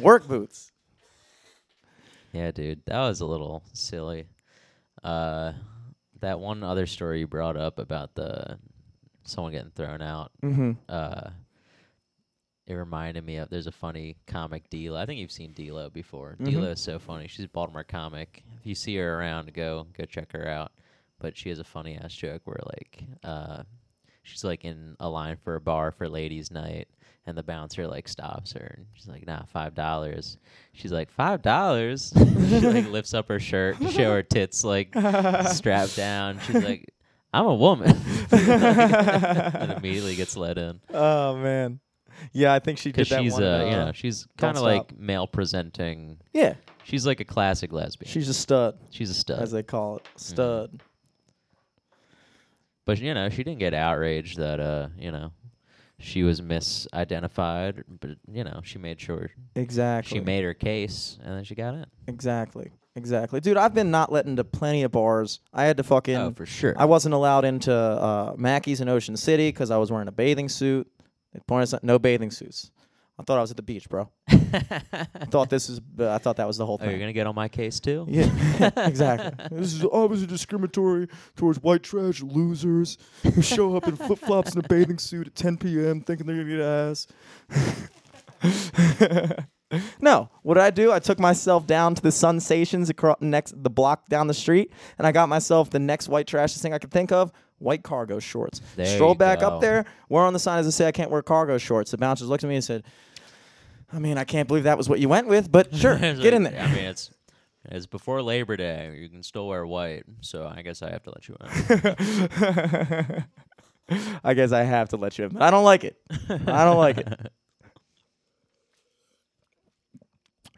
Work boots. Yeah, dude, that was a little silly. Uh, that one other story you brought up about the someone getting thrown out. Mm-hmm. Uh, it reminded me of there's a funny comic D'Lo. I think you've seen D'Lo before. D'Lo is so funny. She's a Baltimore comic. If you see her around, go go check her out. But she has a funny ass joke where like uh, she's like in a line for a bar for ladies' night, and the bouncer like stops her, and she's like, "Nah, five dollars." She's like, five dollars." she like lifts up her shirt to show her tits like strapped down. She's like, "I'm a woman," and immediately gets let in Oh man. Yeah, I think she did that she's one. uh, uh, you know she's kind of like male presenting. yeah, She's like a classic lesbian. she's a stud, she's a stud, as they call it, stud. But you know she didn't get outraged that uh you know she was misidentified, but you know she made sure Exactly. she made her case and then she got in. exactly. Exactly, dude. I've been not let into plenty of bars. I had to fucking. oh, for sure. I wasn't allowed into uh, Macky's in Ocean City because I was wearing a bathing suit. They pointed no bathing suits. I thought I was at the beach, bro. I thought this is. Uh, I thought that was the whole Oh, you're thing. gonna get on my case too? Yeah, exactly. This is obviously discriminatory towards white trash losers who show up in flip flops and a bathing suit at 10 p.m. thinking they're gonna get ass. no, what did I do? I took myself down to the Sensations across next the block down the street, and I got myself the next white trash thing I could think of. White cargo shorts. There Stroll back go. up there. Where on the sign does it say I can't wear cargo shorts? The bouncers looked at me and said, "I mean, I can't believe that was what you went with, but sure, get in there." I mean, it's it's before Labor Day. You can still wear white, so I guess I have to let you in. I guess I have to let you in. but I don't like it. I don't like it.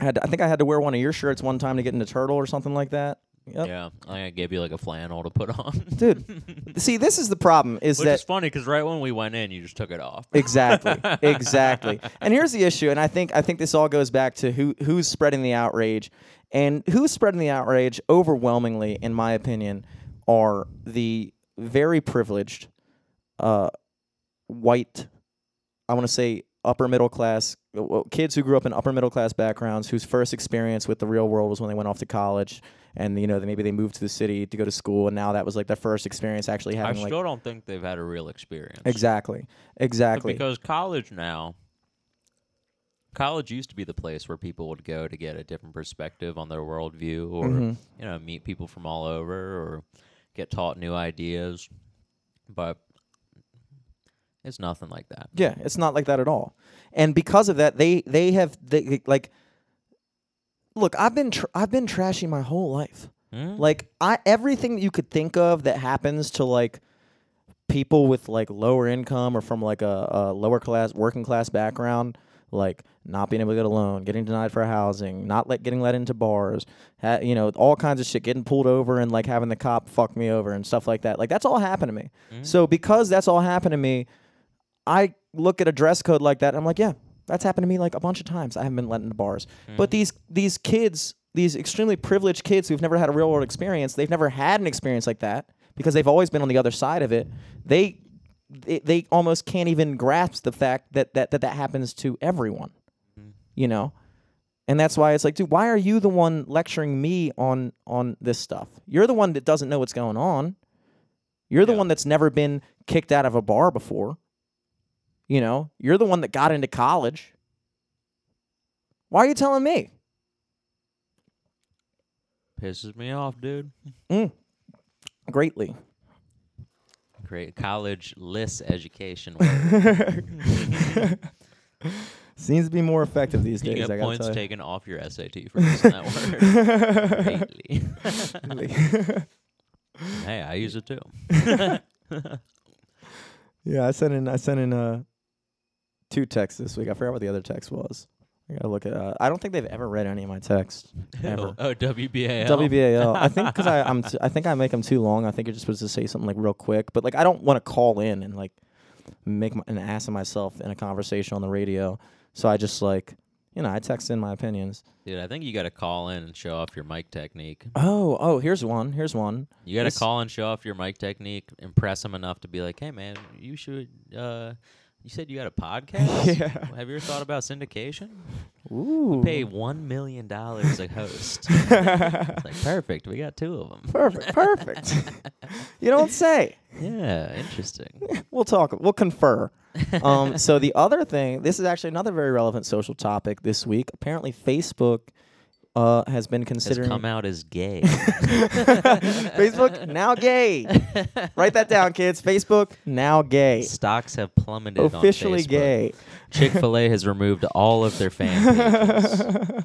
I, had to- I think I had to wear one of your shirts one time to get into Turtle or something like that. Yep. Yeah, I gave you like a flannel to put on. Dude, see, this is the problem is Which that is funny because right when we went in, you just took it off. exactly exactly and here's the issue and i think i think this all goes back to who who's spreading the outrage and who's spreading the outrage overwhelmingly in my opinion are the very privileged uh white i want to say upper middle class uh, kids who grew up in upper middle class backgrounds whose first experience with the real world was when they went off to college and you know they, maybe they moved to the city to go to school and now that was like their first experience actually having I having like still don't think they've had a real experience. exactly But exactly because college now, college used to be the place where people would go to get a different perspective on their worldview, or Mhm. you know, meet people from all over, or get taught new ideas. But it's nothing like that. Yeah, it's not like that at all. And because of that, they they have they, like look, I've been tr- I've been trashy my whole life. Hmm? Like I everything that you could think of that happens to like people with like lower income or from like a, a lower class working class background like not being able to get a loan, getting denied for housing, not let getting let into bars, ha, you know, all kinds of shit, getting pulled over and like having the cop fuck me over and stuff like that. Like that's all happened to me. Mhm. So because that's all happened to me, I look at a dress code like that and I'm like, yeah, that's happened to me like a bunch of times. I haven't been let into bars. But mm-hmm. these these kids, these extremely privileged kids who've never had a real world experience, they've never had an experience like that because they've always been on the other side of it. They they, they almost can't even grasp the fact that that that, that happens to everyone. Mm-hmm. You know? And that's why it's like, dude, why are you the one lecturing me on on this stuff? You're the one that doesn't know what's going on. You're the one that's never been kicked out of a bar before. You know, you're the one that got into college. Why are you telling me? Pisses me off, dude. Mm. Greatly. Great college list education. Seems to be more effective these you days. get I points tell you. taken off your SAT for using that word. Greatly. hey, I use it too. yeah, I sent in. I sent in uh, two texts this week. I forgot what the other text was. I gotta look at. Uh, I don't think they've ever read any of my texts. Ever. Oh, WBAL. WBAL. I think because I I'm t- I think I make them too long. I think you're just supposed to say something like real quick. But like I don't want to call in and like make my, an ass of myself in a conversation on the radio. So I just like you know, I text in my opinions. Dude, I think you got to call in and show off your mic technique. Oh, oh, here's one. Here's one. You got to This- call and show off your mic technique, impress them enough to be like, "Hey, man, you should." Uh, you said you got a podcast. Yeah. Have you ever thought about syndication? Ooh. Pay one million dollars a host. it's like perfect. We got two of them. Perfect. Perfect. you don't say. Yeah, interesting. We'll talk. We'll confer. um, so the other thing, this is actually another very relevant social topic this week. Apparently, Facebook uh, has been considering come out as gay. Facebook now gay. Write that down, kids. Facebook now gay. Stocks have plummeted. Officially gay. Chick Fil A has removed all of their fan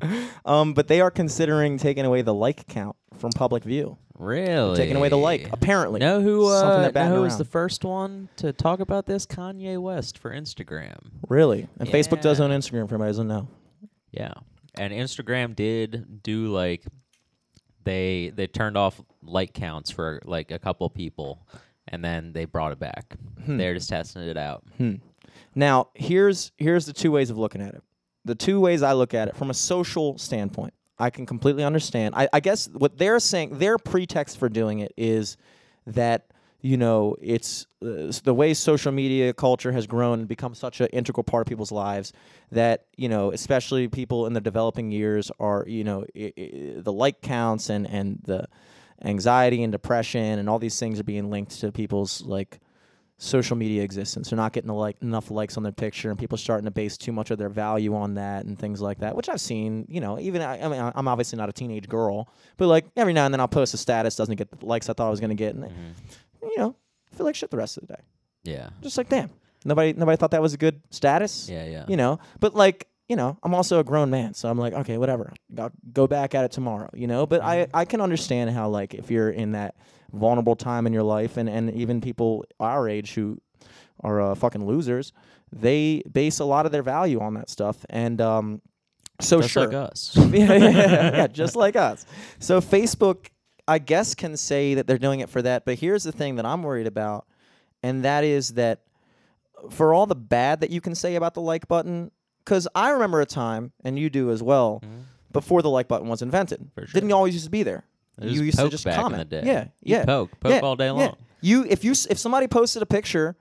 pages. Um, but they are considering taking away the like count from public view. Really? Taking away the like, apparently. Know who? Uh, know who was the first one to talk about this? Kanye West for Instagram. Really? And Facebook does own Instagram for who doesn't know. Yeah, and Instagram did do like they they turned off like counts for like a couple people, and then they brought it back. Hmm. They're just testing it out. Now, here's here's the two ways of looking at it. The two ways I look at it from a social standpoint, I can completely understand. I, I guess what they're saying, their pretext for doing it is that you know it's uh, the way social media culture has grown and become such an integral part of people's lives that you know especially people in the developing years are you know the like counts and and the anxiety and depression and all these things are being linked to people's like social media existence. They're not getting the like enough likes on their picture, and people starting to base too much of their value on that and things like that. Which I've seen. You know, even I, I mean, I'm obviously not a teenage girl, but like every now and then I'll post a status doesn't get the likes I thought I was going to get, and Mhm. You know, I feel like shit the rest of the day. Yeah, Just like damn, nobody nobody thought that was a good status. yeah, yeah. You know, but like. You know, I'm also a grown man, so I'm like, okay, whatever. I'll go back at it tomorrow. You know, but I I can understand how like if you're in that vulnerable time in your life, and and even people our age who are uh, fucking losers, they base a lot of their value on that stuff. And um, so Just sure, like us. yeah, yeah, yeah, yeah, just like us. So Facebook, I guess, can say that they're doing it for that. But here's the thing that I'm worried about, and that is that for all the bad that you can say about the like button, because I remember a time, and you do as well, Mhm. before the like button was invented. For sure. Didn't always used to be there. It you used to just comment. Yeah, yeah. poke, poke yeah, all day yeah. long. You if you if somebody posted a picture,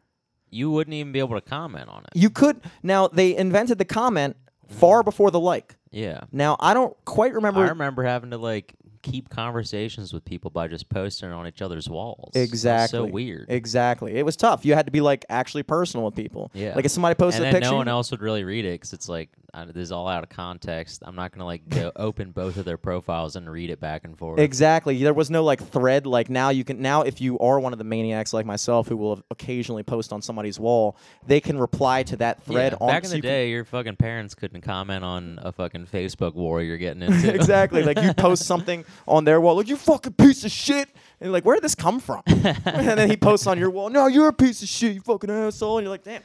You wouldn't even be able to comment on it. you could now they invented the comment far before the like. Yeah. Now I don't quite remember I remember having to like keep conversations with people by just posting on each other's walls. It was exactly so weird. Exactly, it was tough. You had to be like actually personal with people. Yeah. like if somebody posted and a picture, no one else would really read it because it's like uh, this is all out of context. I'm not gonna like go open both of their profiles and read it back and forth. Exactly. There was no like thread. Like now you can now if you are one of the maniacs like myself who will occasionally post on somebody's wall, they can reply to that thread Yeah, on back in so the you can- day, your fucking parents couldn't comment on a fucking Facebook war you're getting into. exactly. Like you post something on their wall, like you fucking piece of shit, and you're like, where did this come from? and then he posts on your wall, no, you're a piece of shit, you fucking asshole, and you're like, damn.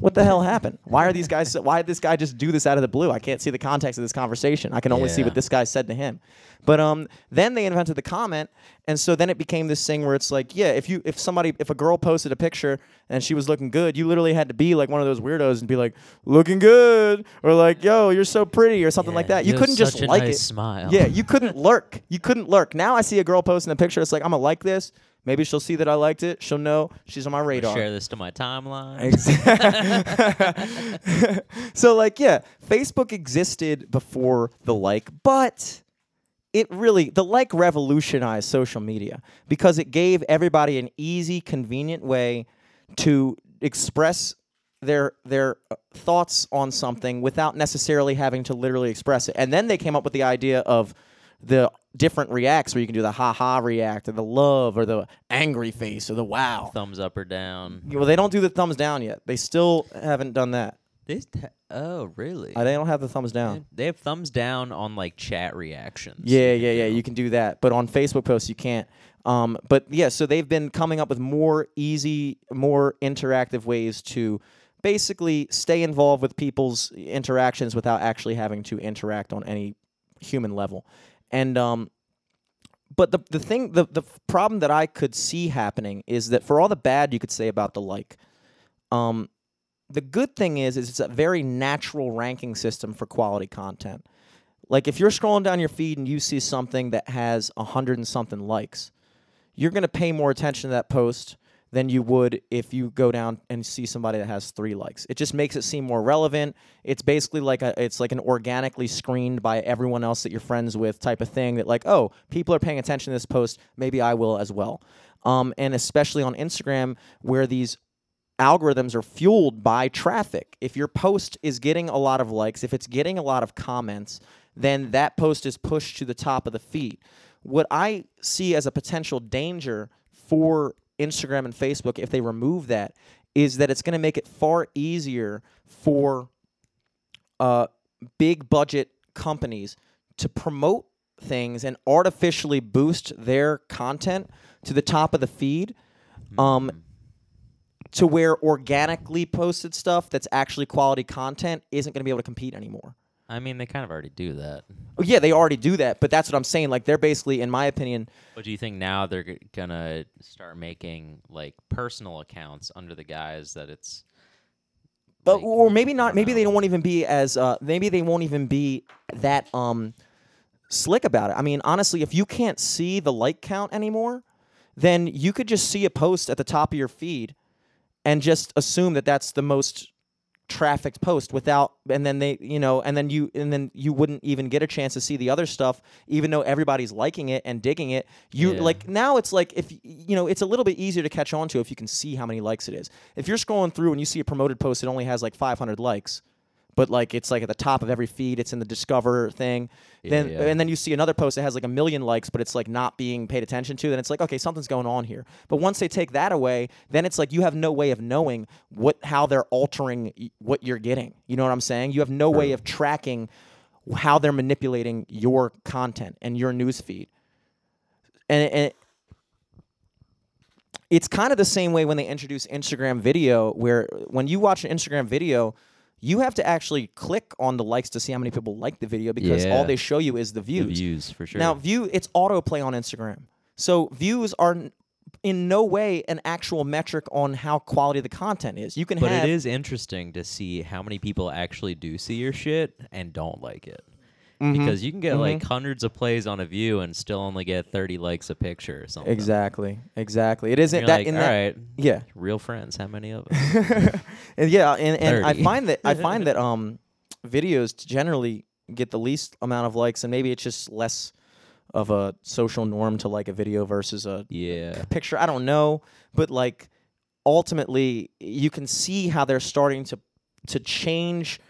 What the hell happened? Why are these guys? Why did this guy just do this out of the blue? I can't see the context of this conversation. I can only see what this guy said to him. But um, then they invented the comment, and so then it became this thing where it's like, yeah, if you if somebody if a girl posted a picture and she was looking good, you literally had to be like one of those weirdos and be like, looking good, or like, yo, you're so pretty, or something like that. You couldn't just like nice it. Smile. Yeah, you couldn't lurk. You couldn't lurk. Now I see a girl posting a picture. It's like I'm gonna like this. Maybe she'll see that I liked it. She'll know she's on my radar. Share this to my timeline. So like yeah, Facebook existed before the like, but it really the like revolutionized social media because it gave everybody an easy, convenient way to express their their uh, thoughts on something without necessarily having to literally express it. And then they came up with the idea of the different reacts where you can do the ha ha react or the love or the angry face or the wow. Thumbs up or down. Well, they don't do the thumbs down yet. They still haven't done that. They st- oh really? Uh, they don't have the thumbs down. They have thumbs down on like chat reactions. Yeah, yeah, yeah. You can do that, but on Facebook posts you can't. Um, but yeah, so they've been coming up with more easy, more interactive ways to basically stay involved with people's interactions without actually having to interact on any human level. And um, but the the thing, the the problem that I could see happening is that for all the bad you could say about the like, um, the good thing is, is it's a very natural ranking system for quality content. Like if you're scrolling down your feed and you see something that has a hundred and something likes, you're gonna pay more attention to that post than you would if you go down and see somebody that has three likes. It just makes it seem more relevant. It's basically like a it's like an organically screened by everyone else that you're friends with type of thing that like, oh, people are paying attention to this post, maybe I will as well. Um, and especially on Instagram where these algorithms are fueled by traffic. If your post is getting a lot of likes, if it's getting a lot of comments, then that post is pushed to the top of the feed. What I see as a potential danger for Instagram and Facebook if they remove that is that it's going to make it far easier for uh, big budget companies to promote things and artificially boost their content to the top of the feed um, to where organically posted stuff that's actually quality content isn't going to be able to compete anymore. I mean, they kind of already do that. Oh, yeah, they already do that, but that's what I'm saying. Like, they're basically, in my opinion, But do you think now they're g- gonna start making like personal accounts under the guise that it's? but like, or maybe not. don't Maybe they know. won't even be as. Uh, maybe they won't even be that um slick about it. I mean, honestly, if you can't see the like count anymore, then you could just see a post at the top of your feed and just assume that that's the most trafficked post without and then they you know and then you and then you wouldn't even get a chance to see the other stuff even though everybody's liking it and digging it you Yeah. like now it's like if you know it's a little bit easier to catch on to if you can see how many likes it is if you're scrolling through and you see a promoted post that only has like 500 likes but like it's like at the top of every feed it's in the discover thing. Then Yeah. and then you see another post that has like a million likes but it's like not being paid attention to then it's like okay something's going on here. But once they take that away then it's like you have no way of knowing what how they're altering y- what you're getting. You know what i'm saying? You have no way of tracking how they're manipulating your content and your news feed. And, and it's kind of the same way when they introduce Instagram video, where when you watch an Instagram video, you have to actually click on the likes to see how many people like the video because all they show you is the The views. views for sure. Now, view it's autoplay on Instagram, so views are n- in no way an actual metric on how quality the content is. You can but have it is interesting to see how many people actually do see your shit and don't like it. Mm-hmm. Because you can get like hundreds of plays on a view and still only get 30 likes a picture or something. exactly, exactly. It isn't that like, in all that right, yeah. real friends. How many of us? And yeah, and, and I find that I find that um videos generally get the least amount of likes, and maybe it's just less of a social norm to like a video versus a yeah. picture. I don't know, but like ultimately, you can see how they're starting to to change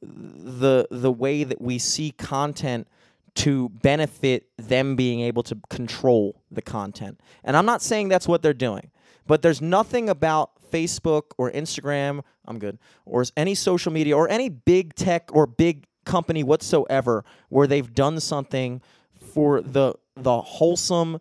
the the way that we see content to benefit them being able to control the content. And I'm not saying that's what they're doing, but there's nothing about Facebook or Instagram, I'm good, or any social media or any big tech or big company whatsoever where they've done something for the the wholesome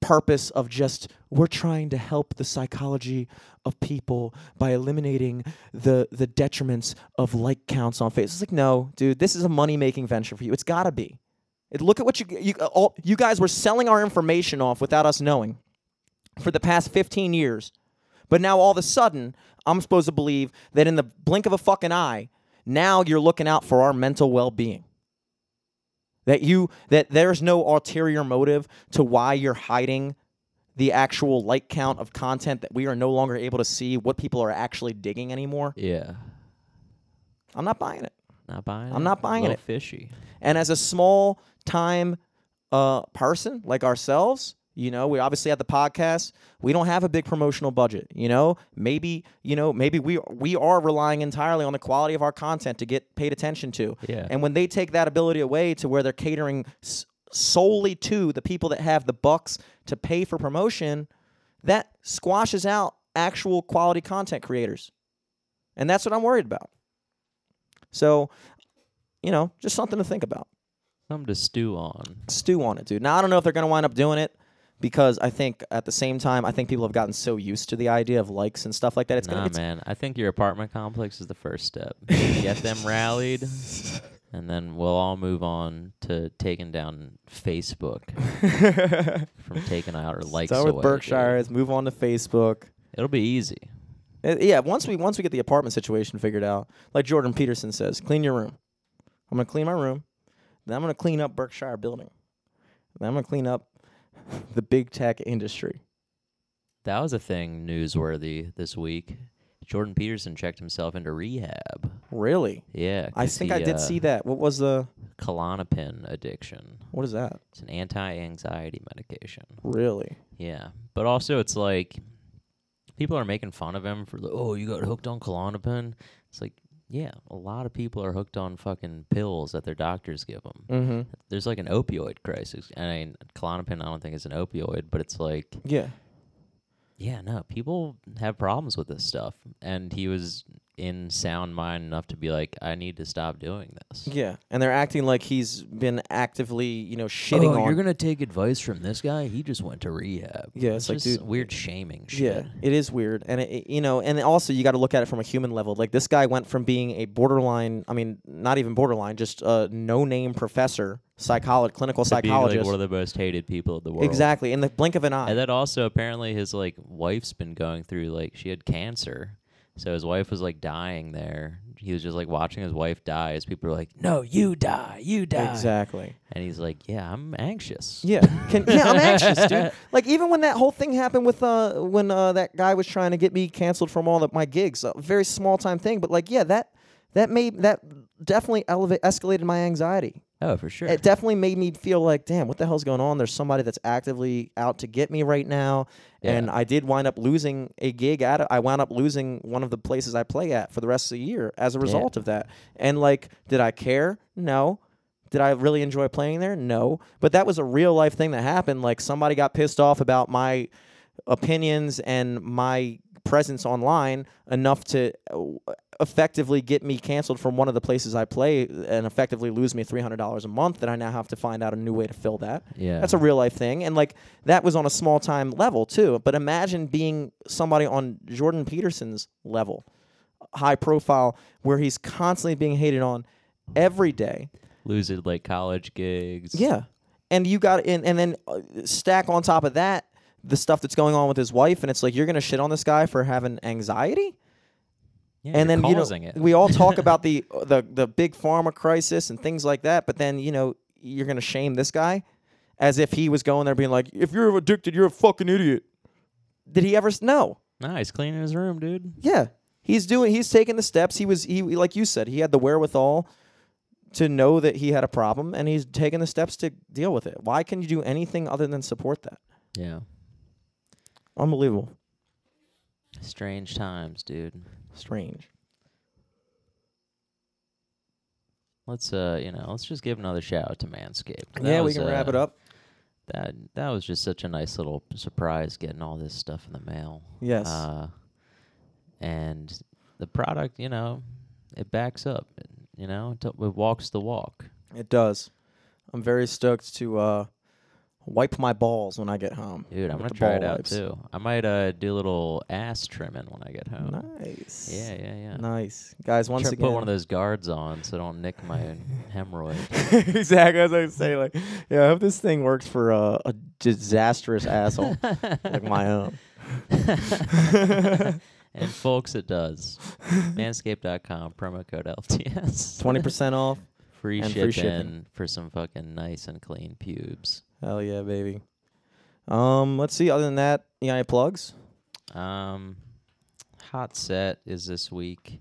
purpose of just we're trying to help the psychology of people by eliminating the the detriments of like counts on Facebook. It's like no, dude, this is a money making venture for you. It's got to be. It, look at what you you uh, all, you guys were selling our information off without us knowing for the past 15 years. But now all of a sudden, I'm supposed to believe that in the blink of a fucking eye, now you're looking out for our mental well-being that you that there's no ulterior motive to why you're hiding the actual like count of content that we are no longer able to see what people are actually digging anymore Yeah. i'm not buying it Not buying it. I'm it? not buying it. fishy. and as a small time uh, person like ourselves you know we obviously have the podcast we don't have a big promotional budget you know maybe you know maybe we we are relying entirely on the quality of our content to get paid attention to Yeah. and when they take that ability away to where they're catering solely to the people that have the bucks to pay for promotion that squashes out actual quality content creators and that's what i'm worried about so you know just something to think about Something to stew on. stew on it, dude. Now I don't know if they're gonna wind up doing it because I think at the same time I think people have gotten so used to the idea of likes and stuff like that. It's nah, gonna it's, man. I think your apartment complex is the first step. Get them rallied, and then we'll all move on to taking down Facebook from taking out our likes start with away, Berkshire. Let's move on to Facebook. It'll be easy. Uh, yeah, once we once we get the apartment situation figured out, like Jordan Peterson says, clean your room. I'm gonna clean my room. Then I'm gonna clean up Berkshire Building. Then I'm gonna clean up the big tech industry. That was a thing newsworthy this week. Jordan Peterson checked himself into rehab. Really? Yeah, I think he, I did uh, see that. What was the? Klonopin addiction. What is that? It's an anti-anxiety medication. Really? Yeah, but also it's like people are making fun of him for the oh you got hooked on Klonopin. It's like yeah, a lot of people are hooked on fucking pills that their doctors give them. Mm-hmm. There's like an opioid crisis. I mean, Klonopin I don't think is an opioid, but it's like Yeah. yeah, no, people have problems with this stuff, and he was in sound mind enough to be like, I need to stop doing this. Yeah. And they're acting like he's been actively, you know, shitting oh, on. you're gonna take advice from this guy? He just went to rehab. Yeah, it's like, just dude, weird shaming shit. Yeah, it is weird, and it, it- you know, and also you got to look at it from a human level. Like this guy went from being a borderline, I mean, not even borderline, just a no-name professor, psychologist, clinical psychologist. like one of the most hated people in the world. exactly, in the blink of an eye. And then also apparently his like wife's been going through like she had cancer. So his wife was like dying there. He was just like watching his wife die as people were like, No, you die, you die. exactly. And he's like, Yeah, I'm anxious. Yeah, Can, yeah, I'm anxious, dude. Like even when that whole thing happened with uh when uh that guy was trying to get me canceled from all of my gigs, a very small time thing, but like yeah, that that made that definitely elevate escalated my anxiety. Oh, for sure. It definitely made me feel like, damn, what the hell's going on? There's somebody that's actively out to get me right now. And I did wind up losing a gig at it. I wound up losing one of the places I play at for the rest of the year as a result of that. And like, did I care? No. Did I really enjoy playing there? No. But that was a real life thing that happened. Like somebody got pissed off about my opinions and my presence online enough to uh, effectively get me canceled from one of the places I play and effectively lose me $300 a month that I now have to find out a new way to fill that. yeah. That's a real life thing. And like that was on a small time level too. But imagine being somebody on Jordan Peterson's level, high profile, where he's constantly being hated on every day. losing like college gigs. Yeah. And you got and, and then uh, stack on top of that the stuff that's going on with his wife and it's like you're going to shit on this guy for having anxiety? Yeah, and then you know it. we all talk about the the the big pharma crisis and things like that, but then you know you're gonna shame this guy as if he was going there being like, if you're addicted, you're a fucking idiot. Did he ever? s- No. Nah, he's cleaning his room, dude. Yeah, he's doing. He's taking the steps. He was. He like you said, he had the wherewithal to know that he had a problem, and he's taking the steps to deal with it. Why can you do anything other than support that? Yeah. Unbelievable. Strange times, dude. Strange. Let's uh, you know, let's just give another shout out to Manscaped. That yeah, we can wrap uh, it up. That that was just such a nice little surprise getting all this stuff in the mail. Yes. Uh, and the product, you know, it backs up. You know, it, it walks the walk. It does. I'm very stoked to uh, wipe my balls when I get home. Dude, I'm gonna try it out wipes. too. I might uh do a little ass trimming when I get home. Nice. Yeah, yeah, yeah. Nice. Guys, once again. put one of those guards on so I don't nick my hemorrhoid. exactly as I say, like, yeah, I hope this thing works for uh, a disastrous asshole like my own. and folks, it does. Manscaped.com promo code LTS. Twenty percent off. free shipping, free shipping. for some fucking nice and clean pubes. Hell yeah, baby. Um, let's see. Other than that, you got any plugs? Um, hot set is this week.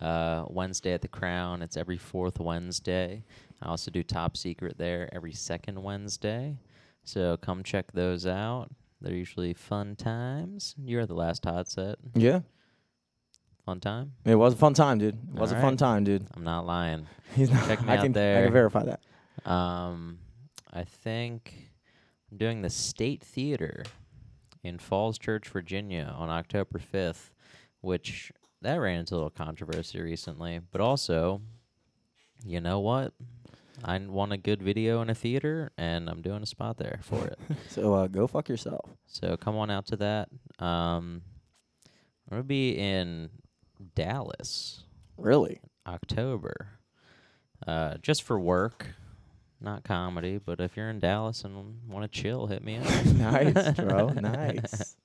Uh, Wednesday at the Crown. It's every fourth Wednesday. I also do Top Secret there every second Wednesday. So come check those out. They're usually fun times. You're the last hot set. Yeah, Fun time? it was a fun time, dude. It was a fun time, dude. I'm not lying. He's not. Check me I out can, I can verify that. Um, I think I'm doing the State Theater in Falls Church, Virginia on October 5th, which that ran into a little controversy recently. But also, you know what? I want a good video in a theater, and I'm doing a spot there for it. So uh, go fuck yourself. so come on out to that. Um, I'm gonna be in Dallas Really? October. Uh, just for work, not comedy. But if you're in Dallas and want to chill, hit me up. nice, bro. Nice.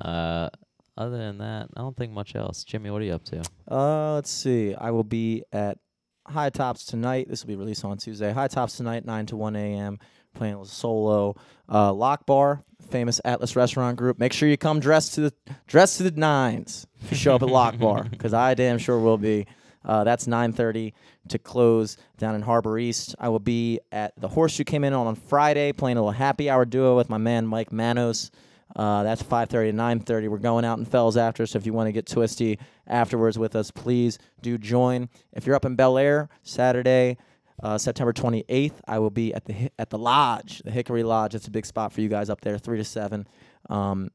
Uh, other than that, I don't think much else. Jimmy, what are you up to? Uh, let's see. I will be at High Tops tonight. This will be released on Tuesday. High Tops tonight, 9 to 1 a.m. Playing with solo. Uh, Loch Bar, famous Atlas restaurant group. Make sure you come dressed to the dressed to the nines if you show up at Loch Bar, because I damn sure will be. Uh, that's 9:30 to close down in Harbor East. I will be at the Horse You. Came in on, on Friday playing a little happy hour duo with my man Mike Manos. Uh, that's 5:30 to 9:30. We're going out in Fells after, so if you want to get twisty afterwards with us, please do join. If you're up in Bel Air, Saturday, uh, September 28th, I will be at the at the Lodge, the Hickory Lodge. It's a big spot for you guys up there, three to seven. Um,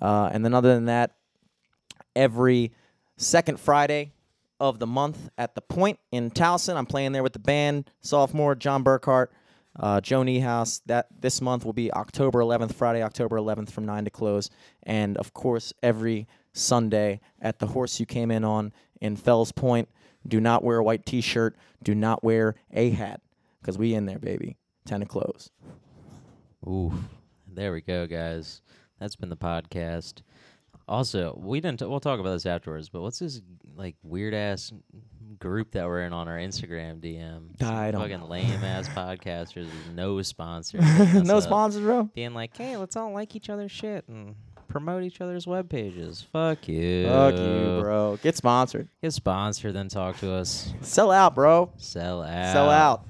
uh, and then other than that, every second Friday of the month at the Point in Towson, I'm playing there with the band, sophomore John Burkhart. Uh, Joe Niehaus. That this month will be October 11th, Friday, October 11th, from nine to close, and of course every Sunday at the horse you came in on in Fells Point. Do not wear a white T-shirt. Do not wear a hat, because we in there, baby. Ten to close. Ooh, there we go, guys. That's been the podcast. Also, we didn't. T- we'll talk about this afterwards. But what's this like weird ass group that we're in on our Instagram DM? I don't fucking know. lame ass podcasters with no sponsors. no up, sponsors, bro. Being like, hey, let's all like each other's shit and promote each other's web pages. Fuck you. Fuck you, bro. Get sponsored. Get sponsored, then talk to us. Sell out, bro. Sell out. Sell out.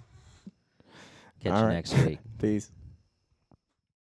Catch All you right. next week. Peace.